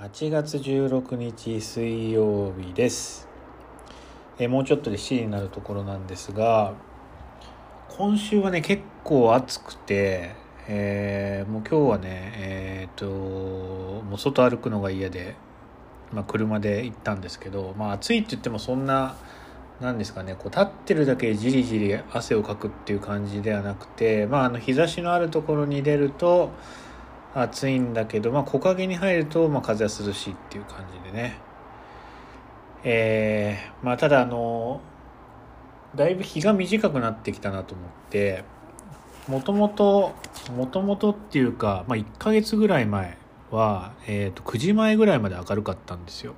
8月16日水曜日です。えもうちょっとで7時になるところなんですが、今週はね、結構暑くて、えーもう今日はね、えっ、と、もう外歩くのが嫌で、まあ、車で行ったんですけど、まあ、暑いって言ってもそんな、なんですかね、こう立ってるだけじりじり汗をかくっていう感じではなくて、まあ、あの日差しのあるところに出ると暑いんだけど、まあ、木陰に入ると、まあ、風は涼しいっていう感じでね。えーまあ、ただあの、だいぶ日が短くなってきたなと思って、もともと、もともとっていうか、まあ、1ヶ月ぐらい前は、えっ、と、9時前ぐらいまで明るかったんですよ。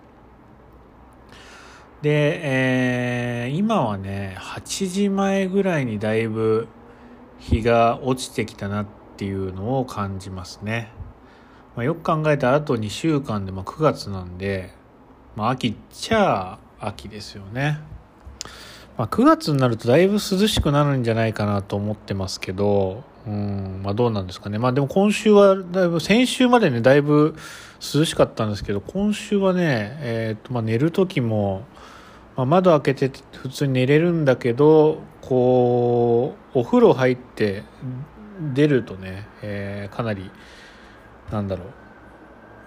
で、えー今はね、8時前ぐらいにだいぶ日が落ちてきたなってていうのを感じますね。まあ、よく考えたらあと2週間で、まあ、9月なんで、まあ、秋っちゃ秋ですよね。まあ、9月になるとだいぶ涼しくなるんじゃないかなと思ってますけど、うん、まあどうなんですかね。まあでも今週はだいぶ、先週までね、だいぶ涼しかったんですけど、今週はね、えっ、と、まあ寝る時も、まあ、窓開けて普通に寝れるんだけど、こう、お風呂入って出るとね、えーかなり、なんだろう、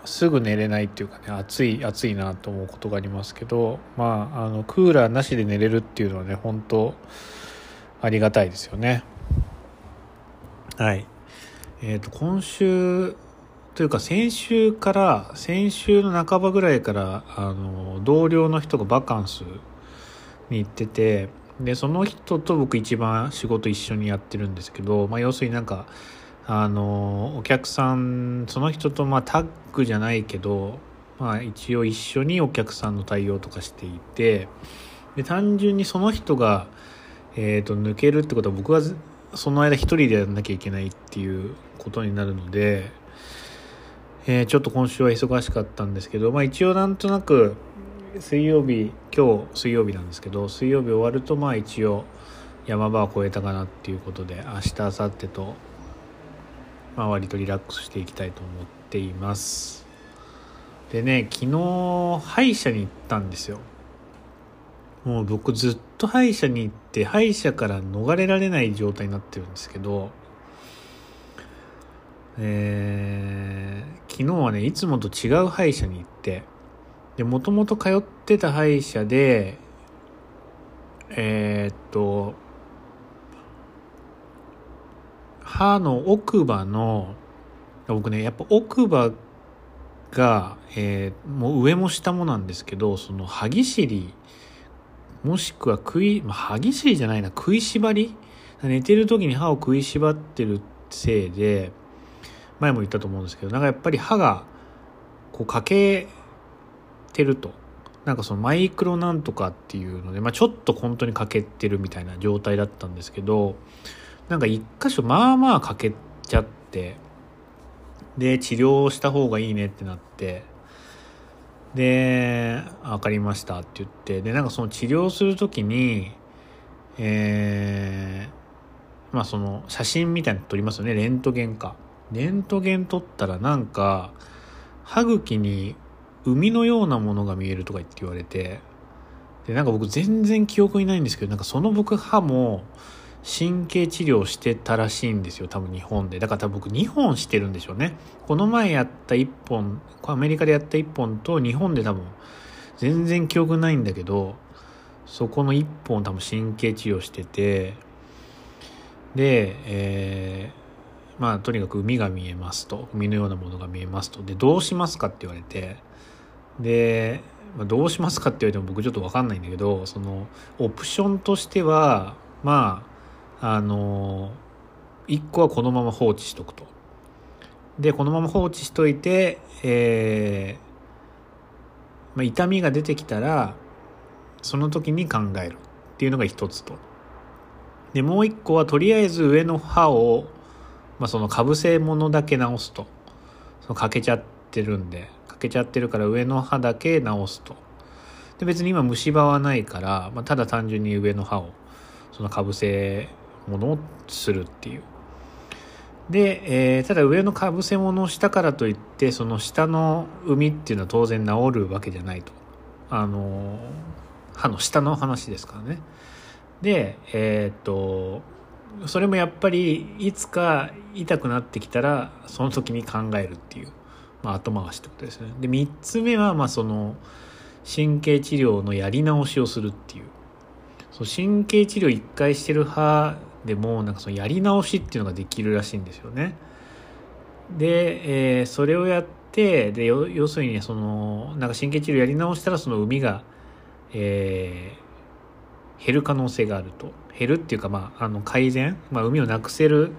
すぐ寝れないっていうかね暑い暑いなと思うことがありますけどまああのクーラーなしで寝れるっていうのはね本当ありがたいですよね。はい。えっ、と今週というか先週から先週の半ばぐらいからあの同僚の人がバカンスに行っててでその人と僕一番仕事一緒にやってるんですけど、まあ、要するになんかあのお客さんその人とまあタッグじゃないけど、まあ、一応一緒にお客さんの対応とかしていてで単純にその人が、えー、と抜けるってことは僕はその間一人でやらなきゃいけないっていうことになるので、えーちょっと今週は忙しかったんですけど、まあ、一応なんとなく水曜日今日水曜日なんですけど水曜日終わるとまあ一応山場は越えたかなっていうことで明日明後日とまあ、割とリラックスしていきたいと思っています。でね昨日歯医者に行ったんですよ。もう僕ずっと歯医者に行って歯医者から逃れられない状態になってるんですけどえー昨日はねいつもと違う歯医者に行ってでもともと通ってた歯医者でえーっと歯の奥歯の僕ねやっぱ奥歯が、えーもう上も下もなんですけどその歯ぎしりもしくは食い、まあ、歯ぎしりじゃないな食いしばり？寝てる時に歯を食いしばってるせいで前も言ったと思うんですけどなんかやっぱり歯がこう欠けてると。なんかそのマイクロなんとかっていうので、まあ、ちょっと本当に欠けてるみたいな状態だったんですけどなんか一箇所まあまあ欠けちゃってで治療した方がいいねってなってで「分かりました」って言ってでなんかその治療する時にえーまあその写真みたいなの撮りますよね。レントゲンか。レントゲン撮ったらなんか歯茎に海のようなものが見えるとか言って言われてでなんか僕全然記憶にないんですけどなんかその僕歯も神経治療してたらしいんですよ多分日本で。だから多分僕2本してるんでしょうね。この前やった1本アメリカでやった1本と日本で多分全然記憶ないんだけどそこの1本多分神経治療しててでえーまあとにかく海が見えますと。海のようなものが見えますと。でどうしますかって言われてで、まあ、どうしますかって言われても僕ちょっと分かんないんだけどそのオプションとしてはまああの1個はこのまま放置しとくと。でこのまま放置しといてえーまあ、痛みが出てきたらその時に考えるっていうのが一つと。でもう一個はとりあえず上の歯を、まあ、そのかぶせ物だけ直すと。その欠けちゃってるんで。けちゃってるから上の歯だけ直すと。で別に今虫歯はないから、まあ、ただ単純に上の歯をそのかぶせ物をするっていう。で、えー、ただ上のかぶせ物をしたからといってその下の海っていうのは当然治るわけじゃないと。あの歯の下の話ですからね。でえー、っとそれもやっぱりいつか痛くなってきたらその時に考えるっていう、まあ、後回しってことですね。で3つ目はまあその神経治療のやり直しをするっていう。そう神経治療1回してる歯でもなんかそのやり直しっていうのができるらしいんですよね。で、えー、それをやってで要するにそのなんか神経治療やり直したらその海が、えー、減る可能性があると。減るっていうか、まあ、あの改善、まあ、海をなくせる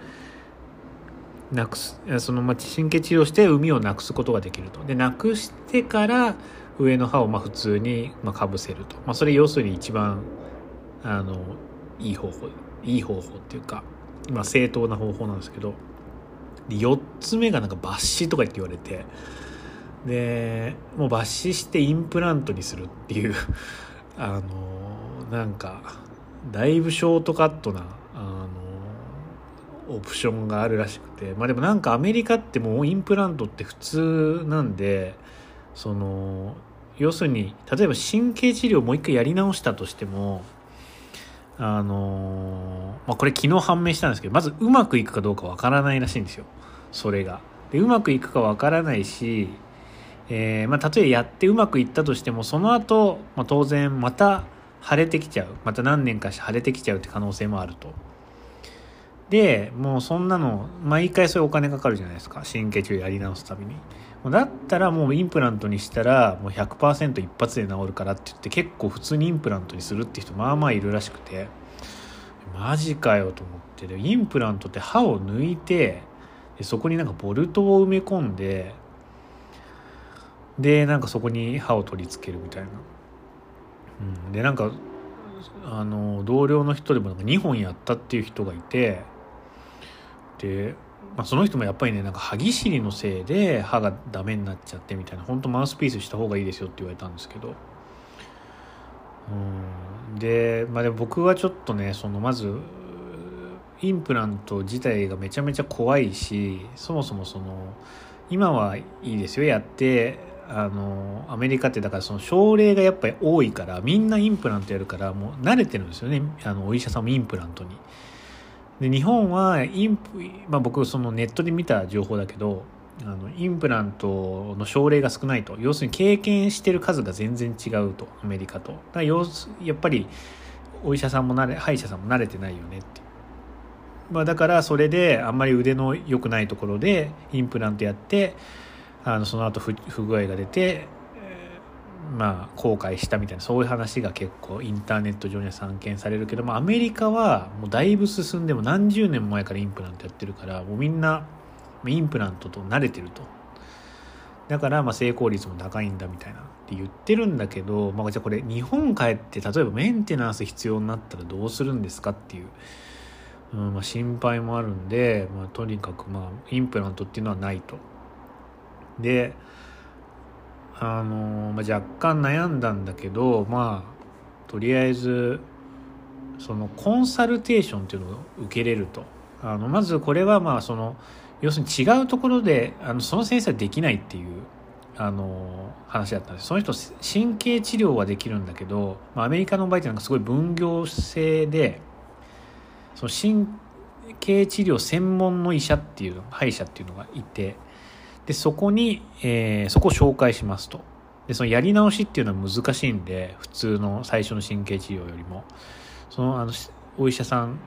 なくすその、まあ、神経治療して海をなくすことができると。でなくしてから上の歯をまあ普通にまあかぶせると、まあ、それ要するに一番あのいい方法いい方法っていうか、まあ、正当な方法なんですけど。4つ目がなんか抜歯とか言って言われて。でもう抜歯してインプラントにするっていう。あのなんかだいぶショートカットなオプションがあるらしくてまあでもなんかアメリカってもうインプラントって普通なんでその要するに例えば神経治療をもう一回やり直したとしてもあのまあ、これ昨日判明したんですけどまずうまくいくかどうかわからないらしいんですよそれが。でうまくいくかわからないし、えー、まあ、例えやってうまくいったとしてもその後、まあ、当然また腫れてきちゃうまた何年かして腫れてきちゃうって可能性もあると。でもうそんなの毎回そういうお金かかるじゃないですか。神経治療やり直すたびに。だったらもうインプラントにしたらもう100%一発で治るからって言って結構普通にインプラントにするって人まあまあいるらしくて。マジかよと思って。でインプラントって歯を抜いてでそこになんかボルトを埋め込んででなんかそこに歯を取り付けるみたいな、うん、でなんかあの同僚の人でもなんか2本やったっていう人がいてまあ、その人もやっぱりねなんか歯ぎしりのせいで歯がダメになっちゃってみたいな本当マウスピースした方がいいですよって言われたんですけど。うん。で,、まあ、で僕はちょっとねそのまずインプラント自体がめちゃめちゃ怖いしそもそもその今はいいですよやってあのアメリカってだからその症例がやっぱり多いからみんなインプラントやるからもう慣れてるんですよね。あのお医者さんもインプラントに。で日本はインプ、まあ、僕そのネットで見た情報だけどあのインプラントの症例が少ないと。要するに経験してる数が全然違うと。アメリカと。だからやっぱりお医者さんも慣れ歯医者さんも慣れてないよねって。まあ、だからそれであんまり腕の良くないところでインプラントやってあのその後不具合が出てまあ、後悔したみたいなそういう話が結構インターネット上には散見されるけどもアメリカはもうだいぶ進んでも何十年も前からインプラントやってるからもうみんなインプラントと慣れてるとだからまあ成功率も高いんだみたいなって言ってるんだけど、まあ、じゃあこれ日本帰って例えばメンテナンス必要になったらどうするんですかっていう、うんまあ、心配もあるんで、まあ、とにかくまあインプラントっていうのはないと。であの、まあ、若干悩んだんだけどまあとりあえずそのコンサルテーションっていうのを受けれると。あのまずこれはまあその要するに違うところであのその先生はできないっていうあの話だったんです。その人神経治療はできるんだけど、まあ、アメリカの場合ってなんかすごい分業制でその神経治療専門の医者っていう歯医者っていうのがいてでそこに、えー、そこを紹介しますと。でそのやり直しっていうのは難しいんで普通の最初の神経治療よりも。そのあのお医者さん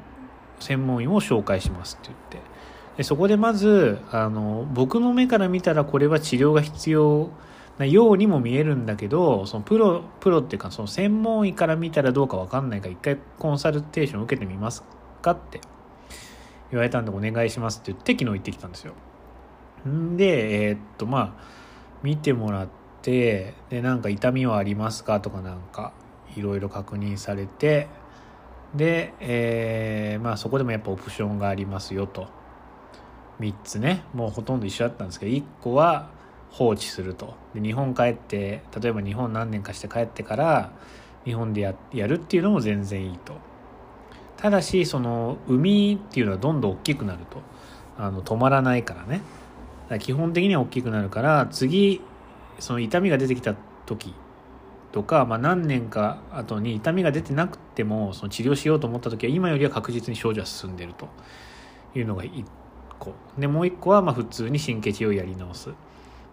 専門医を紹介しますって言って。でそこでまずあの僕の目から見たらこれは治療が必要なようにも見えるんだけどそのプロプロっていうかその専門医から見たらどうか分かんないから一回コンサルテーション受けてみますかって言われたんでお願いしますって言って昨日行ってきたんですよ。で、えー、っと、まあ、見てもらって、で、なんか痛みはありますか？とかなんか、いろいろ確認されて、で、えー、まあそこでもやっぱオプションがありますよと。3つね、もうほとんど一緒だったんですけど、1個は放置すると。で日本帰って、例えば日本何年かして帰ってから、日本でややるっていうのも全然いいと。ただし、その、海っていうのはどんどん大きくなると。あの止まらないからねら基本的には大きくなるから次その痛みが出てきた時とか、まあ、何年か後に痛みが出てなくてもその治療しようと思った時は今よりは確実に症状は進んでると。いうのが1個。でもう1個はまあ普通に神経治療をやり直す。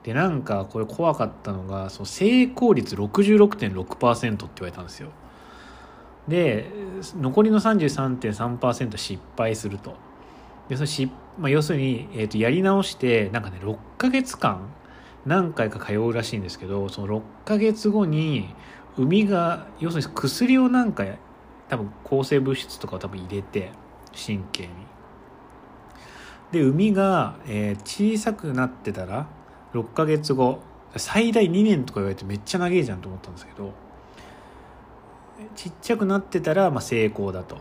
でなんかこれ怖かったのがその成功率66.6%って言われたんですよ。で残りの33.3%失敗すると。でそのし、まあ、要するに、えー、とやり直してなんかね6ヶ月間何回か通うらしいんですけどその6ヶ月後に海が要するに薬をなんか多分抗生物質とかを多分入れて神経に。で海が、えー、小さくなってたら6ヶ月後最大2年とか言われてめっちゃ長いじゃんと思ったんですけどちっちゃくなってたらまあ成功だと。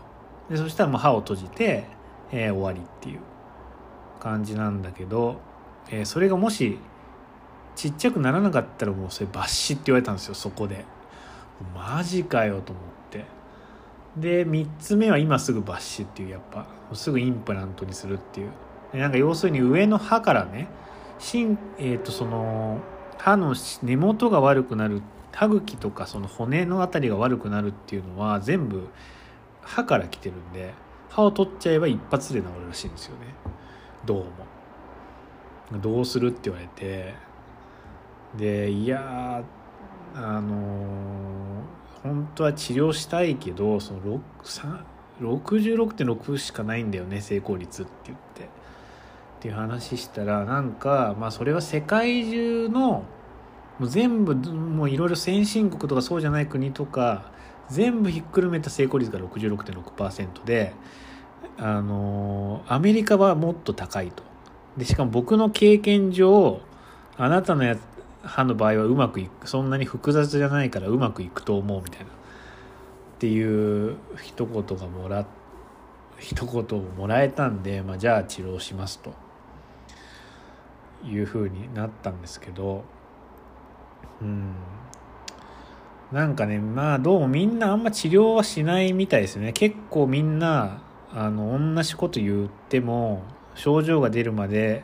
でそしたらもう歯を閉じて、えー、終わりっていう。感じなんだけど、えー、それがもしちっちゃくならなかったらもうそれ抜歯って言われたんですよそこで。マジかよと思って。で3つ目は今すぐ抜歯っていうやっぱ。すぐインプラントにするっていう。なんか要するに上の歯からねしえー、とその歯の根元が悪くなる歯茎とかその骨の辺りが悪くなるっていうのは全部歯から来てるんで歯を取っちゃえば一発で治るらしいんですよね。どうもどうするって言われて。でいやあの本当は治療したいけどその66.6しかないんだよね成功率って言って。っていう話したらなんかまあそれは世界中のもう全部もういろいろ先進国とかそうじゃない国とか全部ひっくるめた成功率が66.6%であのアメリカはもっと高いと。でしかも僕の経験上あなたのや歯の場合はうまくいくそんなに複雑じゃないからうまくいくと思うみたいな。っていう一言がもら一言をもらえたんで、まあ、じゃあ治療しますと。いうふうになったんですけど。うん。なんかねまあどうもみんなあんま治療はしないみたいですね。結構みんなあの同じこと言っても症状が出るまで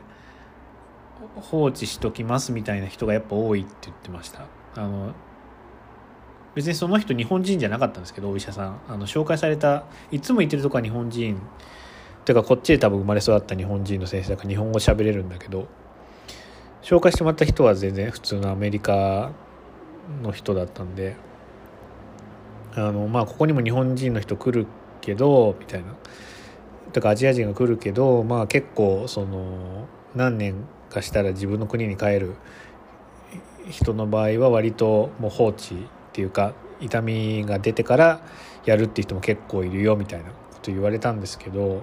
放置しときますみたいな人がやっぱ多いって言ってました。あの別にその人日本人じゃなかったんですけどお医者さん。あの紹介されたいつも言ってるとこは日本人。てかこっちで多分生まれ育った日本人の先生だから日本語喋れるんだけど紹介してもらった人は全然普通のアメリカの人だったんであのまあここにも日本人の人来るけどみたいな。とかアジア人が来るけどまあ結構その何年かしたら自分の国に帰る人の場合は割ともう放置っていうか痛みが出てからやるっていう人も結構いるよみたいなこと言われたんですけど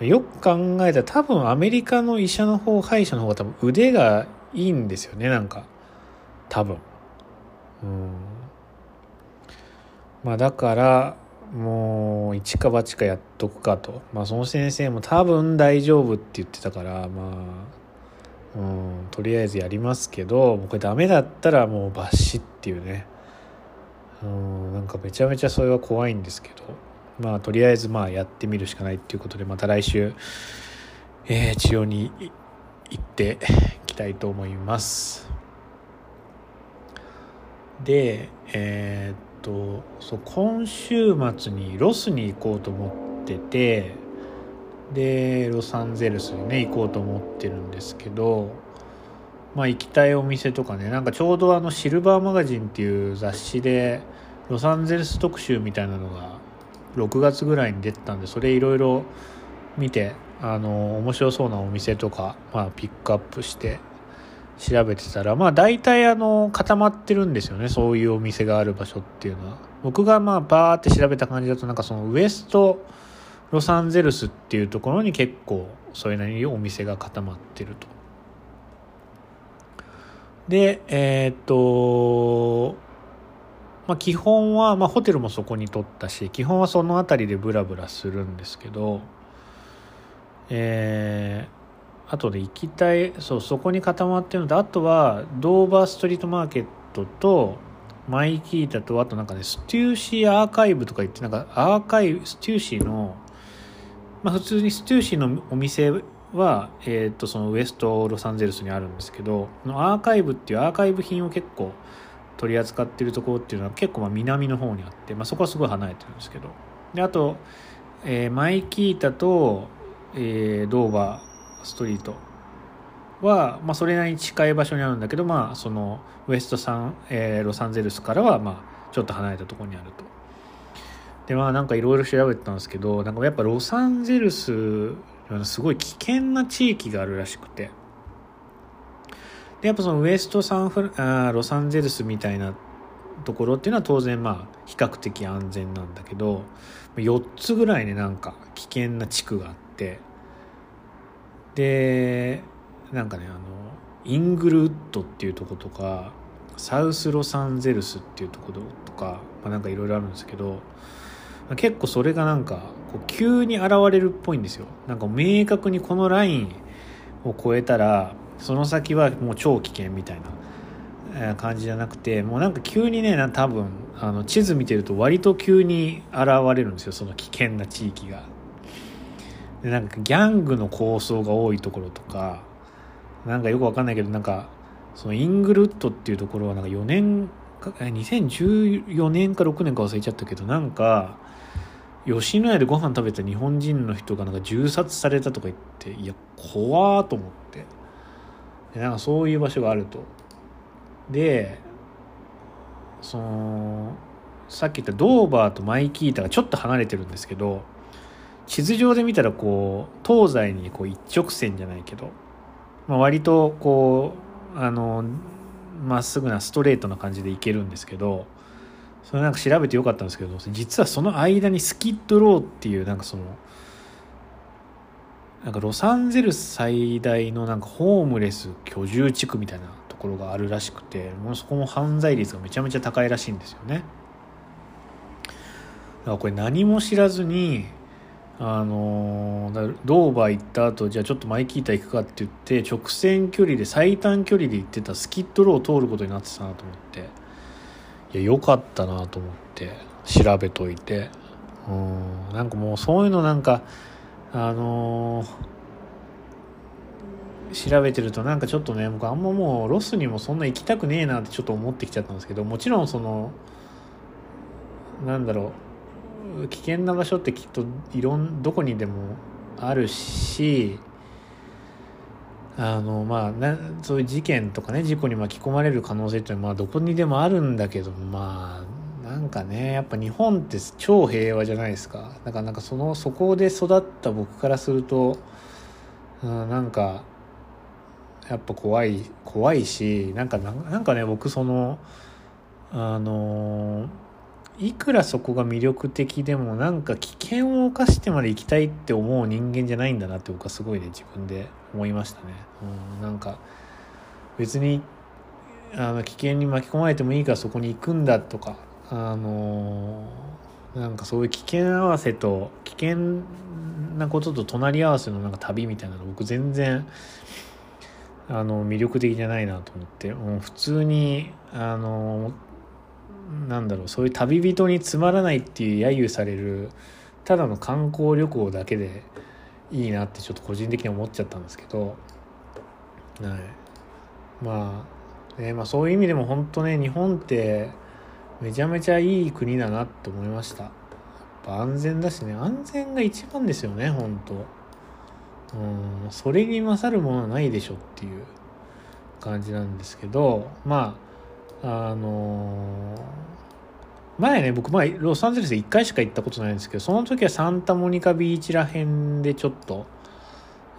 よく考えたら多分アメリカの医者の方歯医者の方が多分腕がいいんですよねなんか。多分。うん。まあだからもう一か八かやっとくかと。まあその先生も多分大丈夫って言ってたからまあうんとりあえずやりますけどもうこれダメだったらもう抜歯っていうね。うんなんかめちゃめちゃそれは怖いんですけど。まあとりあえずまあやってみるしかないっていうことでまた来週、えー、治療に行っていきたいと思います。でえー、っとそう今週末にロスに行こうと思っててでロサンゼルスにね行こうと思ってるんですけどまあ行きたいお店とかねなんかちょうどあのシルバーマガジンっていう雑誌でロサンゼルス特集みたいなのが6月ぐらいに出てたんでそれいろいろ見てあの面白そうなお店とか、まあ、ピックアップして調べてたらまあ大体あの固まってるんですよねそういうお店がある場所っていうのは。僕がまあバーって調べた感じだとなんかそのウエストロサンゼルスっていうところに結構それなりにお店が固まってると。でえー、っとまあ、基本は、まあ、ホテルもそこに取ったし基本はその辺りでブラブラするんですけどえー、あとで行きたいそうそこに固まってるのとあとはドーバーストリートマーケットとマイキータとあとなんかねステューシーアーカイブとか言ってなんかアーカイブステューシーのまあ普通にステューシーのお店は、えー、とそのウエストロサンゼルスにあるんですけどアーカイブっていうアーカイブ品を結構取り扱ってるところっていうのは結構まあ南の方にあって、まあ、そこはすごい離れてるんですけどであと、えー、マイキータと、えー、ドーバー。ストリート。は、まあ、それなりに近い場所にあるんだけど、まあ、そのウエストサン、えー、ロサンゼルスからは、まあ、ちょっと離れたところにあると。でまあなんかいろいろ調べてたんですけどなんかやっぱロサンゼルスすごい危険な地域があるらしくて。でやっぱそのウエストサンフあロサンゼルスみたいなところっていうのは当然まあ比較的安全なんだけど4つぐらいねなんか危険な地区があって。でなんかねあのイングルウッドっていうとことかサウスロサンゼルスっていうとことか、まあ、なんかいろいろあるんですけど結構それがなんかこう急に現れるっぽいんですよなんか明確にこのラインを超えたらその先はもう超危険みたいな感じじゃなくてもうなんか急にね多分あの地図見てると割と急に現れるんですよその危険な地域が。でなんかギャングの構想が多いところとかなんかよくわかんないけどなんかそのイングルッドっていうところはなんか4年2014年か6年か忘れちゃったけどなんか吉野家でご飯食べた日本人の人がなんか銃殺されたとか言っていや怖ーと思って。でなんかそういう場所があると。でそのさっき言ったドーバーとマイキータがちょっと離れてるんですけど地図上で見たらこう東西にこう一直線じゃないけど、まあ、割とこうあのまっすぐなストレートな感じで行けるんですけどそれなんか調べてよかったんですけど実はその間にスキッドローっていうなんかそのなんかロサンゼルス最大のなんかホームレス居住地区みたいなところがあるらしくてもうそこも犯罪率がめちゃめちゃ高いらしいんですよね。だからこれ何も知らずにあのドーバー行った後じゃあちょっとマイキータ行くかって言って直線距離で最短距離で行ってたスキッドローを通ることになってたなと思って。いや良かったなと思って調べといて。うんなんかもうそういうのなんかあのー、調べてるとなんかちょっとね僕あんまもうロスにもそんな行きたくねえなってちょっと思ってきちゃったんですけどもちろんそのなんだろう危険な場所ってきっといろんどこにでもあるしあのまあなそういう事件とかね事故に巻き込まれる可能性っていうのはまあどこにでもあるんだけどまあなんかねやっぱ日本って超平和じゃないですか。だからなんかそのそこで育った僕からすると、うん、なんかやっぱ怖い怖いしなんかなんかね僕そのあのいくらそこが魅力的でもなんか危険を冒してまで行きたいって思う人間じゃないんだなって僕はすごいね自分で思いましたね。うん、なんか別にあの危険に巻き込まれてもいいからそこに行くんだとかあのなんかそういう危険合わせと危険なことと隣り合わせのなんか旅みたいなの僕全然あの魅力的じゃないなと思ってもう普通にあのなんだろうそういう旅人につまらないっていう揶揄されるただの観光旅行だけでいいなってちょっと個人的に思っちゃったんですけど、はい、まあ、ねまあそういう意味でも本当ね日本ってめちゃめちゃいい国だなって思いました。やっぱ安全だしね安全が一番ですよね本当。うんそれに勝るものはないでしょっていう感じなんですけどまああの、前ね僕前ロサンゼルスで1回しか行ったことないんですけどその時はサンタモニカビーチら辺でちょっと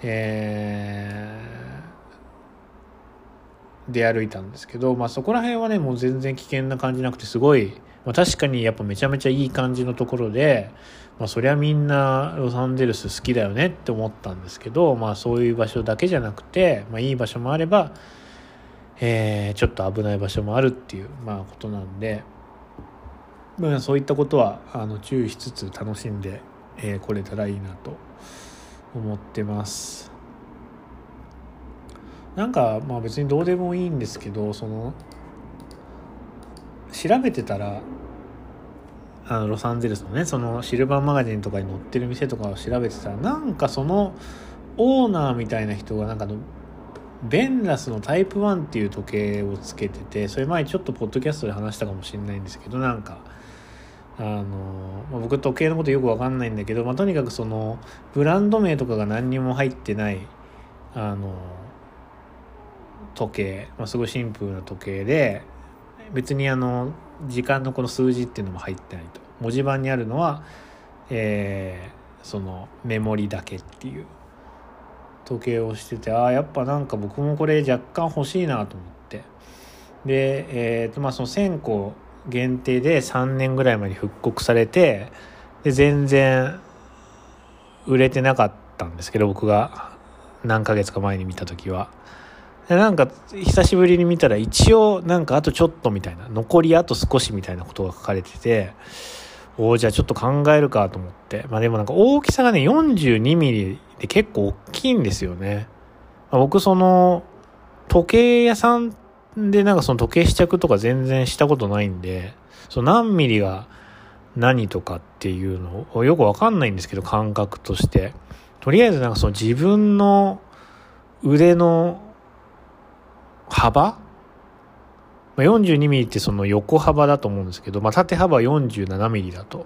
えー、出歩いたんですけど、まあ、そこら辺はねもう全然危険な感じなくてすごい、まあ、確かにやっぱめちゃめちゃいい感じのところで、まあ、そりゃみんなロサンゼルス好きだよねって思ったんですけど、まあ、そういう場所だけじゃなくて、まあ、いい場所もあればえー、ちょっと危ない場所もあるっていう、まあ、ことなんで、まあ、そういったことはあの注意しつつ楽しんで、えー、来れたらいいなと思ってます。なんかまあ別にどうでもいいんですけどその調べてたらあのロサンゼルスのねそのシルバーマガジンとかに載ってる店とかを調べてたらなんかそのオーナーみたいな人がなんかのベンラスのタイプ1っていう時計をつけててそれ前ちょっとポッドキャストで話したかもしれないんですけどなんかあの、まあ、僕時計のことよく分かんないんだけど、まあ、とにかくそのブランド名とかが何にも入ってないあの時計、まあ、すごいシンプルな時計で別にあの時間のこの数字っていうのも入ってないと。文字盤にあるのは、えー、そのメモリだけっていう。時計をしててああやっぱなんか僕もこれ若干欲しいなと思ってでえっ、ー、とまあその1000個限定で3年ぐらい前に復刻されてで全然売れてなかったんですけど僕が何ヶ月か前に見た時は。でなんか久しぶりに見たら一応なんかあとちょっとみたいな残りあと少しみたいなことが書かれてておじゃあちょっと考えるかと思ってまあでもなんか大きさがね42ミリで結構大きいんですよね、僕その時計屋さんでなんかその時計試着とか全然したことないんでその何ミリが何とかっていうのをよくわかんないんですけど感覚として。とりあえずなんかその自分の腕の幅？42ミリってその横幅だと思うんですけど、まあ、縦幅は47ミリだと。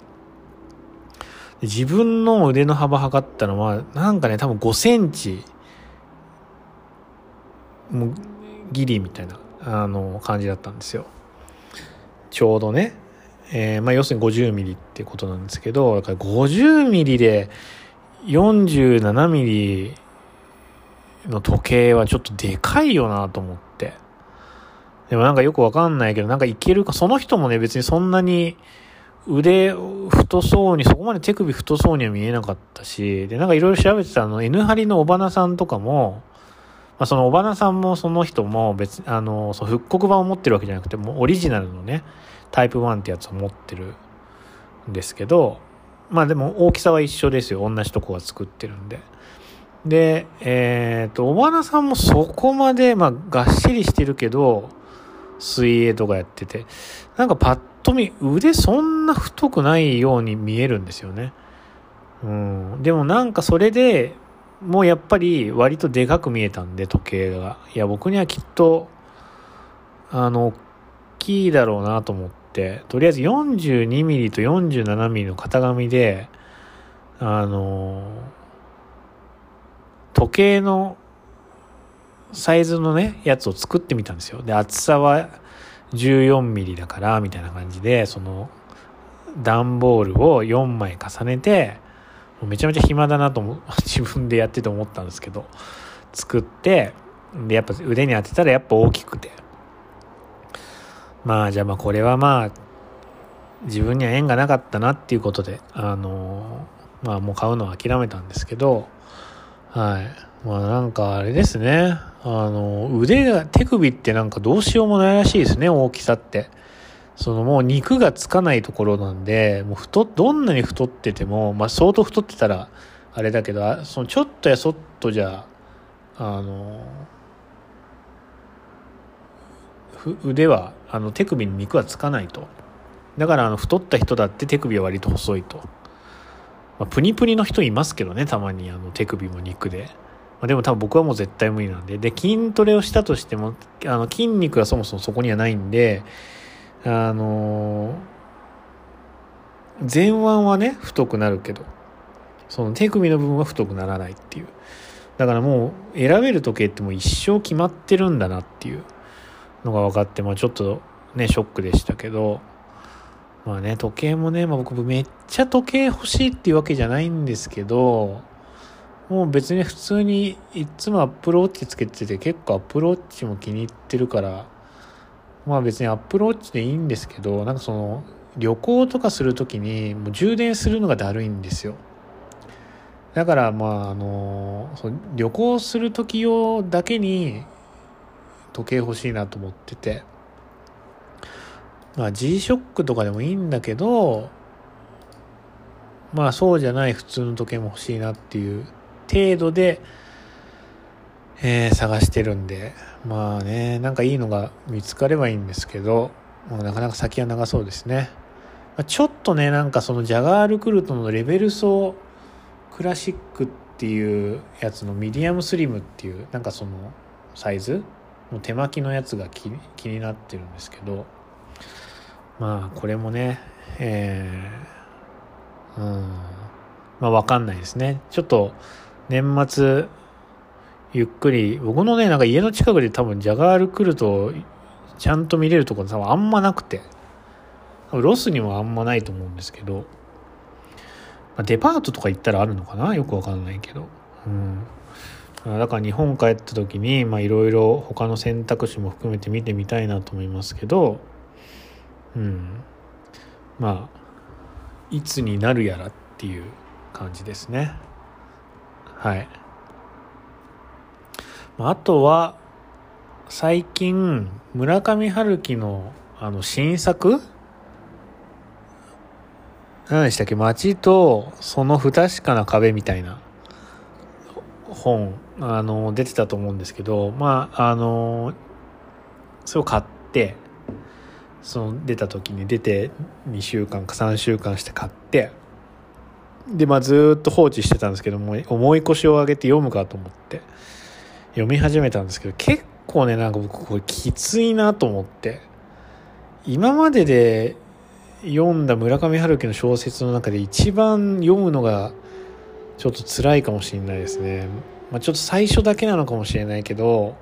自分の腕の幅測ったのは、なんかね、多分5センチ、もう、ギリみたいな、あの、感じだったんですよ。ちょうどね。えー、まあ、要するに50ミリってことなんですけど、だから50ミリで47ミリの時計はちょっとでかいよなと思って。でもなんかよくわかんないけど、なんかいけるか、その人もね、別にそんなに腕太そうに、そこまで手首太そうには見えなかったし、で、なんかいろいろ調べてたあの、N ハリの尾花さんとかも、まあ、その尾花さんもその人も別、あの、その復刻版を持ってるわけじゃなくて、もうオリジナルのね、タイプ1ってやつを持ってるんですけど、まあでも大きさは一緒ですよ。同じとこが作ってるんで。で、えっ、ー、と、尾花さんもそこまで、まあ、がっしりしてるけど、水泳とかやってて、なんかパッと見、腕そんな太くないように見えるんですよね。うん。でもなんかそれで、もうやっぱり割とでかく見えたんで、時計が。いや、僕にはきっと、あの、大きいだろうなと思って、とりあえず 42mm と 47mm の型紙で、あの、時計のサイズのね、やつを作ってみたんですよ。で、厚さは14ミリだから、みたいな感じで、その、段ボールを4枚重ねて、めちゃめちゃ暇だなと思 自分でやってて思ったんですけど、作って、で、やっぱ腕に当てたらやっぱ大きくて。まあ、じゃあまあこれはまあ、自分には縁がなかったなっていうことで、あのまあもう買うのは諦めたんですけど、はい。まあなんかあれですね。あの、腕が、手首ってなんかどうしようもないらしいですね、大きさって。そのもう肉がつかないところなんで、もう太、どんなに太ってても、まあ相当太ってたらあれだけど、そのちょっとやそっとじゃ、あの、腕は、あの手首に肉はつかないと。だからあの太った人だって手首は割と細いと。まあ、プニプニの人いますけどね、たまにあの手首も肉で。まあ、でも多分僕はもう絶対無理なんで。で、筋トレをしたとしても、あの筋肉がそもそもそこにはないんで、あの、前腕はね、太くなるけど、その手首の部分は太くならないっていう。だからもう選べる時計ってもう一生決まってるんだなっていうのが分かって、まあちょっとね、ショックでしたけど、まあね、時計もね、まあ僕めっちゃ時計欲しいっていうわけじゃないんですけど、もう別に普通にいつもアップルウォッチつけてて結構アップルウォッチも気に入ってるから、まあ別にアップルウォッチでいいんですけど、なんかその旅行とかするときにもう充電するのがだるいんですよ。だからまああの、そ旅行する時用だけに時計欲しいなと思ってて。まあ G-SHOCK とかでもいいんだけど、まあそうじゃない普通の時計も欲しいなっていう程度で、えー、探してるんで、まあね、なんかいいのが見つかればいいんですけど、まあ、なかなか先は長そうですね。まあ、ちょっとね、なんかそのジャガールクルトのレベル層クラシックっていうやつのミディアムスリムっていうなんかそのサイズ？の手巻きのやつが気気になってるんですけどまあこれもねえー、うん。まあ分かんないですね。ちょっと年末ゆっくり僕のねなんか家の近くで多分ジャガール来るとちゃんと見れるところ多分あんまなくて。ロスにもあんまないと思うんですけど、ま、デパートとか行ったらあるのかな？よくわかんないけど。うん。だから日本帰った時にいろいろ他の選択肢も含めて見てみたいなと思いますけど。うん。まあいつになるやらっていう感じですね。はい。あとは最近村上春樹のあの新作？何でしたっけ？街とその不確かな壁みたいな本あの出てたと思うんですけどまああのそれを買ってその出た時に出て2週間か3週間して買ってでまあずっと放置してたんですけども重い腰を上げて読むかと思って読み始めたんですけど結構ねなんか僕これきついなと思って今までで読んだ村上春樹の小説の中で一番読むのがちょっと辛いかもしれないですね、まあ、ちょっと最初だけなのかもしれないけど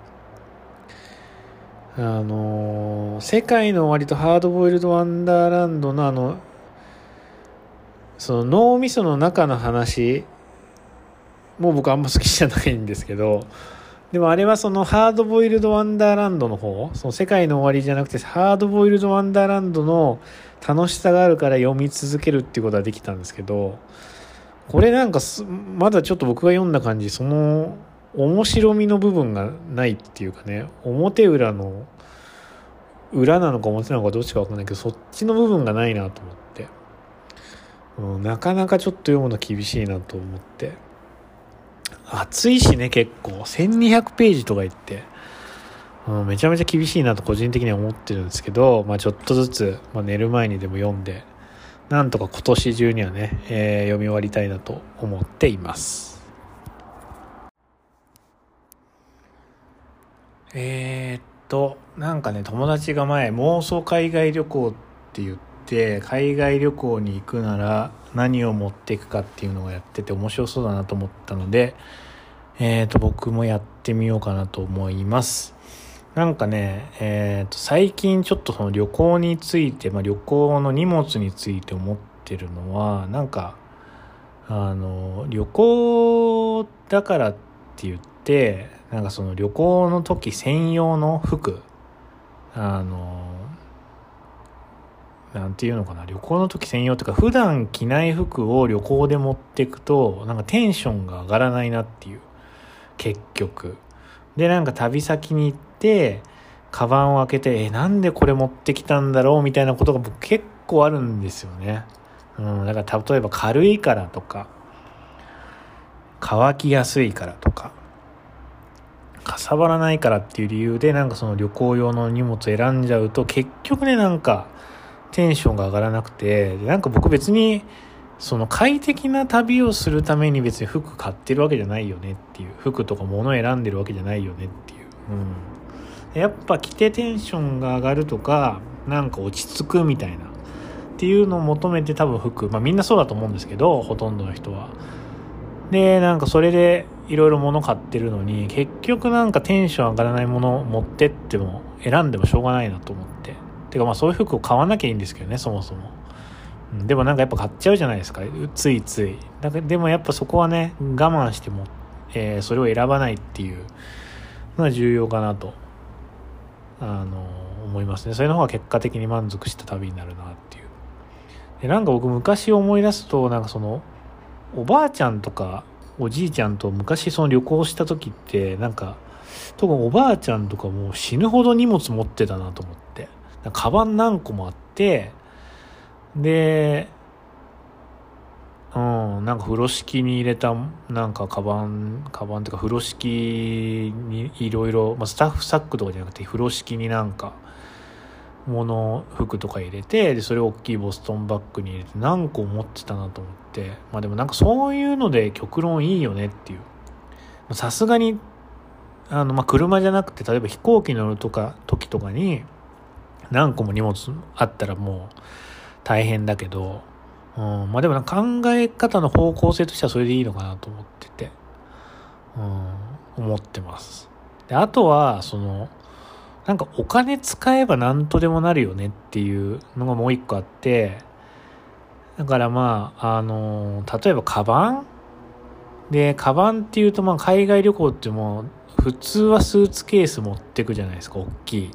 あの、世界の割とハードボイルドワンダーランドのあのその脳みその中の話もう僕あんま好きじゃないんですけどでもあれはそのハードボイルドワンダーランドの方その世界の終わりじゃなくてハードボイルドワンダーランドの楽しさがあるから読み続けるっていうことはできたんですけどこれなんかまだちょっと僕が読んだ感じその面白みの部分がないっていうかね表裏の裏なのか表なのかどっちか分かんないけどそっちの部分がないなと思って、なかなかちょっと読むの厳しいなと思って。暑いしね、結構。1200ページとか言って、めちゃめちゃ厳しいなと個人的には思ってるんですけど、まあちょっとずつ、まあ、寝る前にでも読んで、なんとか今年中にはね、えー、読み終わりたいなと思っています。えー、っと、なんかね、友達が前、妄想海外旅行って言って、海外旅行に行くなら、何を持っていくかっていうのをやってて面白そうだなと思ったので、えっ、ー、と、僕もやってみようかなと思います。なんかね、えっ、ー、と、最近ちょっとその旅行について、まあ、旅行の荷物について思ってるのは、なんか、あの、旅行だからって言って、なんかその旅行の時専用の服、あの、なんていうのかな、旅行の時専用というか、普段着ない服を旅行で持っていくと、なんかテンションが上がらないなっていう、結局。で、なんか旅先に行って、カバンを開けて、え、なんでこれ持ってきたんだろう？みたいなことが僕結構あるんですよね。うん、だから例えば軽いからとか、乾きやすいからとか、かさばらないからっていう理由でなんかその旅行用の荷物選んじゃうと結局ねなんかテンションが上がらなくて、なんか僕別に、その快適な旅をするために別に服買ってるわけじゃないよねっていう、服とか物選んでるわけじゃないよねっていう。うん。やっぱ着てテンションが上がるとか、なんか落ち着くみたいな。っていうのを求めて多分服、まあみんなそうだと思うんですけど、ほとんどの人は。で、なんかそれでいろいろ物買ってるのに、結局なんかテンション上がらないものを持ってっても選んでもしょうがないなと思って。てかまあそういう服を買わなきゃいいんですけどねそもそも、でもなんかやっぱ買っちゃうじゃないですかついつい。だからでもやっぱそこはね我慢しても、えー、それを選ばないっていうのは重要かなとあの思いますね。それの方が結果的に満足した旅になるなっていう。でなんか僕昔思い出すとなんかそのおばあちゃんとかおじいちゃんと昔その旅行した時ってなんか特におばあちゃんとかもう死ぬほど荷物持ってたなと思って。カバン何個もあって、で、うん、なんか風呂敷に入れた、なんかカバン、カバンっていうか風呂敷にいろいろ、まあ、スタッフサックとかじゃなくて風呂敷になんか、物服とか入れてでそれを大きいボストンバッグに入れて何個持ってたなと思って。まあでもなんかそういうので極論いいよねっていう。さすがにあの、まあ、車じゃなくて例えば飛行機乗るとか時とかに何個も荷物あったらもう大変だけど、うん、まあでも考え方の方向性としてはそれでいいのかなと思ってて、うん、思ってます。であとはそのなんかお金使えば何とでもなるよねっていうのがもう一個あって、だからまあ、あの、例えばカバン？で、カバンっていうとまあ海外旅行ってもう普通はスーツケース持ってくじゃないですか、大きい。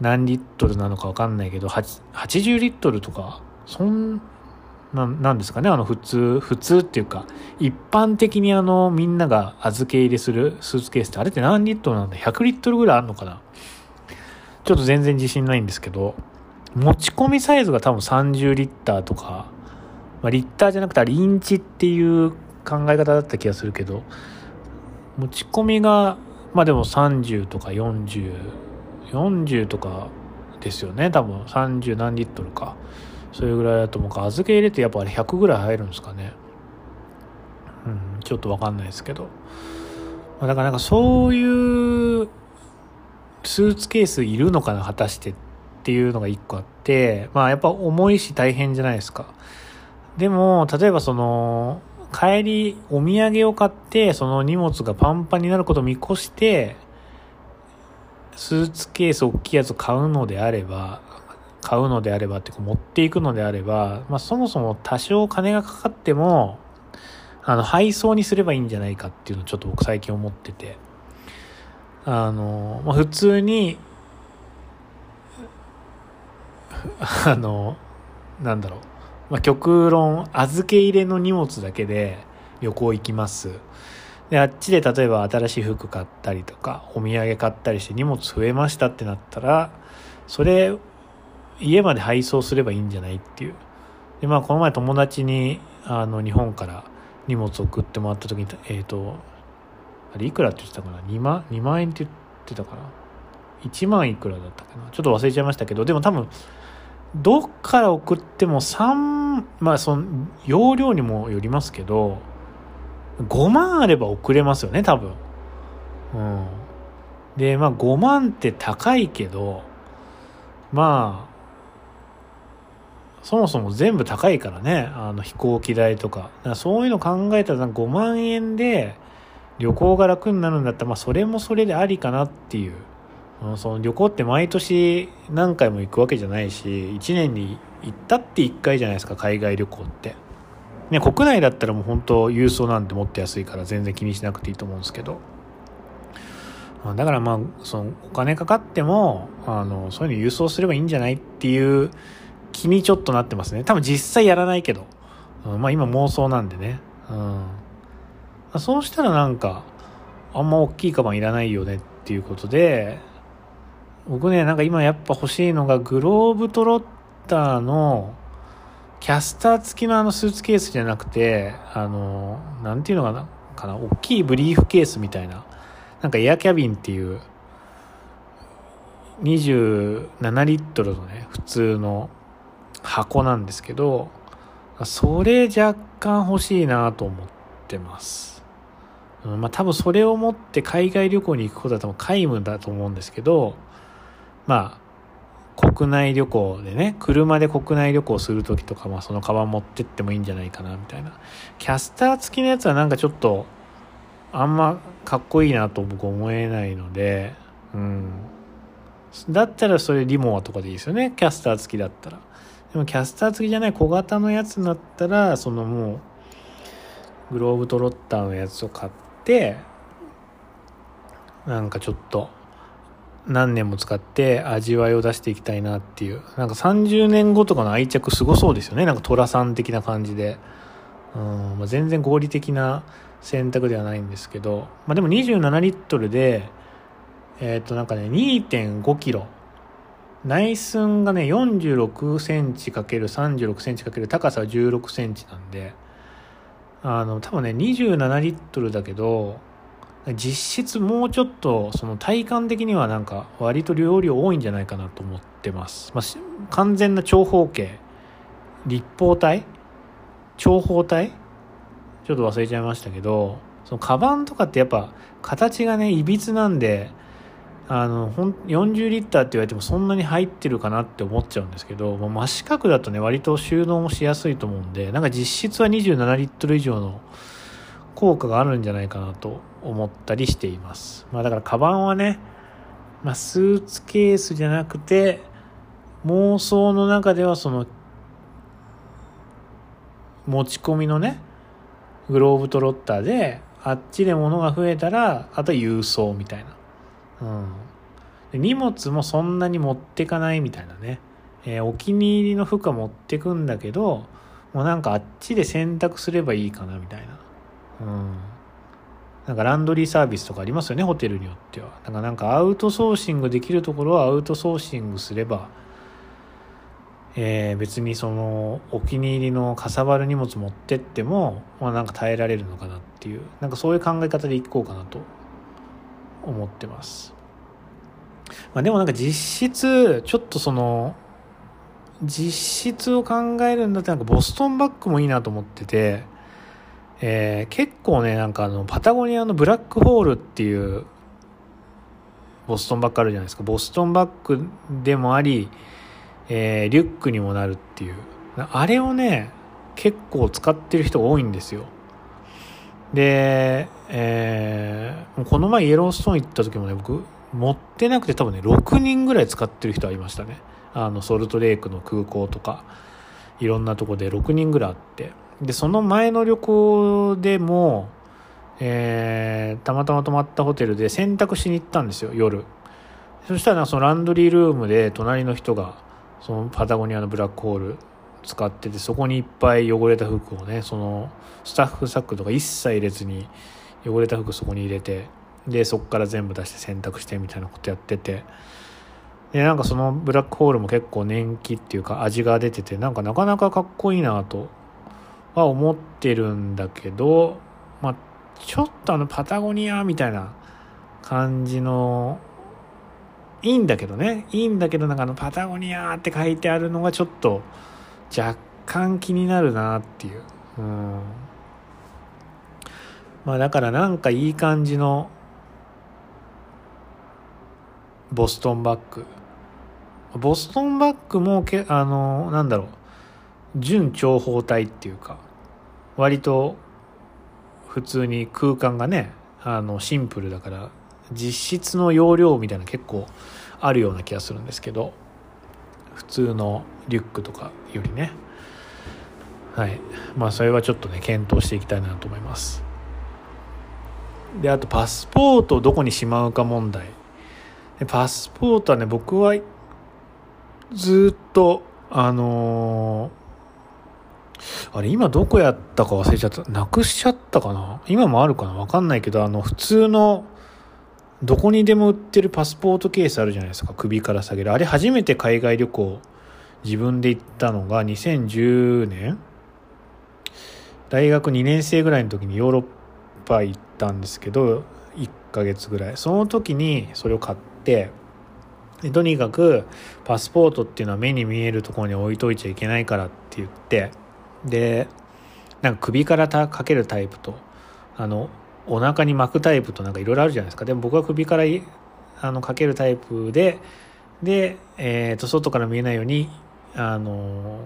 何リットルなのかわかんないけど、80リットルとか、そんな、なんですかね、あの普通、普通っていうか、一般的にあのみんなが預け入れするスーツケースってあれって何リットルなんだ ?100 リットルぐらいあるのかな？ちょっと全然自信ないんですけど、持ち込みサイズが多分30リッターとか、まあ、リッターじゃなくてリンチっていう考え方だった気がするけど、持ち込みが、まあでも30とか40、40とかですよね、多分30何リットルか。それぐらいだと思うか、預け入れてやっぱあれ100ぐらい入るんですかね。うん、ちょっとわかんないですけど。だからなんかそういうスーツケースいるのかな果たしてっていうのが一個あってまあやっぱ重いし大変じゃないですかでも例えばその帰りお土産を買ってその荷物がパンパンになることを見越してスーツケース大きいやつを買うのであれば買うのであればっていうか持っていくのであれば、まあ、そもそも多少金がかかってもあの配送にすればいいんじゃないかっていうのをちょっと僕最近思っててあの、まあ、普通に、あの、なんだろう。まあ、極論、預け入れの荷物だけで旅行行きます。で、あっちで例えば新しい服買ったりとか、お土産買ったりして荷物増えましたってなったら、それ、家まで配送すればいいんじゃないっていう。で、まあ、この前友達に、あの、日本から荷物送ってもらった時に、えっ、ー、と、あれいくらって言ってたかな？2万 ,2 万円って言ってたかな？1万いくらだったかな？ちょっと忘れちゃいましたけどでも多分どっから送っても3まあその容量にもよりますけど5万あれば送れますよね多分うんでまあ5万って高いけどまあそもそも全部高いからねあの飛行機代とかかそういうの考えたら5万円で旅行が楽になるんだったら、まあ、それもそれでありかなっていう。その旅行って毎年何回も行くわけじゃないし、1年に行ったって1回じゃないですか、海外旅行って。ね、国内だったらもう本当郵送なんてもっと安いから全然気にしなくていいと思うんですけど。だからまあ、そのお金かかっても、あの、そういうの郵送すればいいんじゃないっていう気にちょっとなってますね。多分実際やらないけど。うん、まあ今妄想なんでね。うん。そうしたらなんか、あんま大きいカバンいらないよねっていうことで、僕ね、なんか今やっぱ欲しいのが、グローブトロッターの、キャスター付きのあのスーツケースじゃなくて、あの、なんていうのかな、かな、大きいブリーフケースみたいな、なんかエアキャビンっていう、27リットルのね、普通の箱なんですけど、それ若干欲しいなと思ってます。うん、まあ多分それを持って海外旅行に行くことは多分皆無だと思うんですけど、まあ、国内旅行でね、車で国内旅行するときとか、まあそのカバン持ってってもいいんじゃないかな、みたいな。キャスター付きのやつはなんかちょっと、あんまかっこいいなと僕思えないので、うん。だったらそれリモアとかでいいですよね。キャスター付きだったら。でもキャスター付きじゃない小型のやつだったら、そのもう、グローブトロッターのやつを買っ、てなんかちょっと何年も使って味わいを出していきたいなっていう。なんか30年後とかの愛着すごそうですよね。なんか寅さん的な感じで。うん、まあ、全然合理的な選択ではないんですけど、まあ、でも27リットルでえっ、ー、となんかね2.5キロ。内寸がね46センチ ×36 センチ×高さは16センチなんで。あの多分ね27リットルだけど実質もうちょっとその体感的にはなんか割と量量多いんじゃないかなと思ってます、まあ、完全な長方形。立方体？長方体？ちょっと忘れちゃいましたけどそのカバンとかってやっぱ形がねいびつなんであのほん40リッターって言われてもそんなに入ってるかなって思っちゃうんですけど、まあ、真四角だとね割と収納もしやすいと思うんでなんか実質は27リットル以上の効果があるんじゃないかなと思ったりしています。まあだからカバンはね、まあ、スーツケースじゃなくて妄想の中ではその持ち込みのねグローブトロッターであっちで物が増えたらあとは郵送みたいな。うん、荷物もそんなに持ってかないみたいなね、えー、お気に入りの服は持ってくんだけどもうなんかあっちで洗濯すればいいかなみたいな、うん、なんかランドリーサービスとかありますよねホテルによってはだかなんかアウトソーシングできるところはアウトソーシングすればえー、別にそのお気に入りのかさばる荷物持ってっても、まあ、なんか耐えられるのかなっていうなんかそういう考え方でいこうかなと思ってます。まあ、でもなんか実質、ちょっとその、実質を考えるんだってなんかボストンバッグもいいなと思ってて、えー、結構ね、なんかあの、パタゴニアのブラックホールっていうボストンバッグあるじゃないですか。ボストンバッグでもあり、えー、リュックにもなるっていう。あれをね、結構使ってる人が多いんですよ。で、えー、この前イエローストーン行った時もね、僕、持ってなくて多分ね、6人ぐらい使ってる人ありましたね。あの、ソルトレイクの空港とか、いろんなとこで6人ぐらいあって。で、その前の旅行でも、えー、たまたま泊まったホテルで洗濯しに行ったんですよ、夜。そしたらそのランドリールームで隣の人が、そのパタゴニアのブラックホール使っててそこにいっぱい汚れた服をねそのスタッフサックとか一切入れずに汚れた服そこに入れてでそこから全部出して洗濯してみたいなことやっててでなんかそのブラックホールも結構年季っていうか味が出ててなんかなかなかかっこいいなとは思ってるんだけどまあちょっとあのパタゴニアみたいな感じのいいんだけどねいいんだけどなんかあのパタゴニアって書いてあるのがちょっと若干気になるなっていう。うん。まあだからなんかいい感じのボストンバッグ。ボストンバッグもけ、あの、なんだろう、純長方体っていうか、割と普通に空間がね、あの、シンプルだから、実質の容量みたいな結構あるような気がするんですけど、普通のリュックとかよりね。はい。まあそれはちょっとね検討していきたいなと思います。であとパスポートをどこにしまうか問題。でパスポートはね僕はずっとあのー、あれ今どこやったか忘れちゃった。なくしちゃったかな？今もあるかな？わかんないけどあの普通のどこにでも売ってるパスポートケースあるじゃないですか。首から下げる。あれ初めて海外旅行自分で行ったのが2010年？大学2年生ぐらいの時にヨーロッパ行ったんですけど1ヶ月ぐらい。その時にそれを買ってとにかくパスポートっていうのは目に見えるところに置いといちゃいけないからって言ってでなんか首からかけるタイプとあのお腹に巻くタイプとなんかいろいろあるじゃないですか。でも僕は首からあのかけるタイプでで、えー、と外から見えないようにあの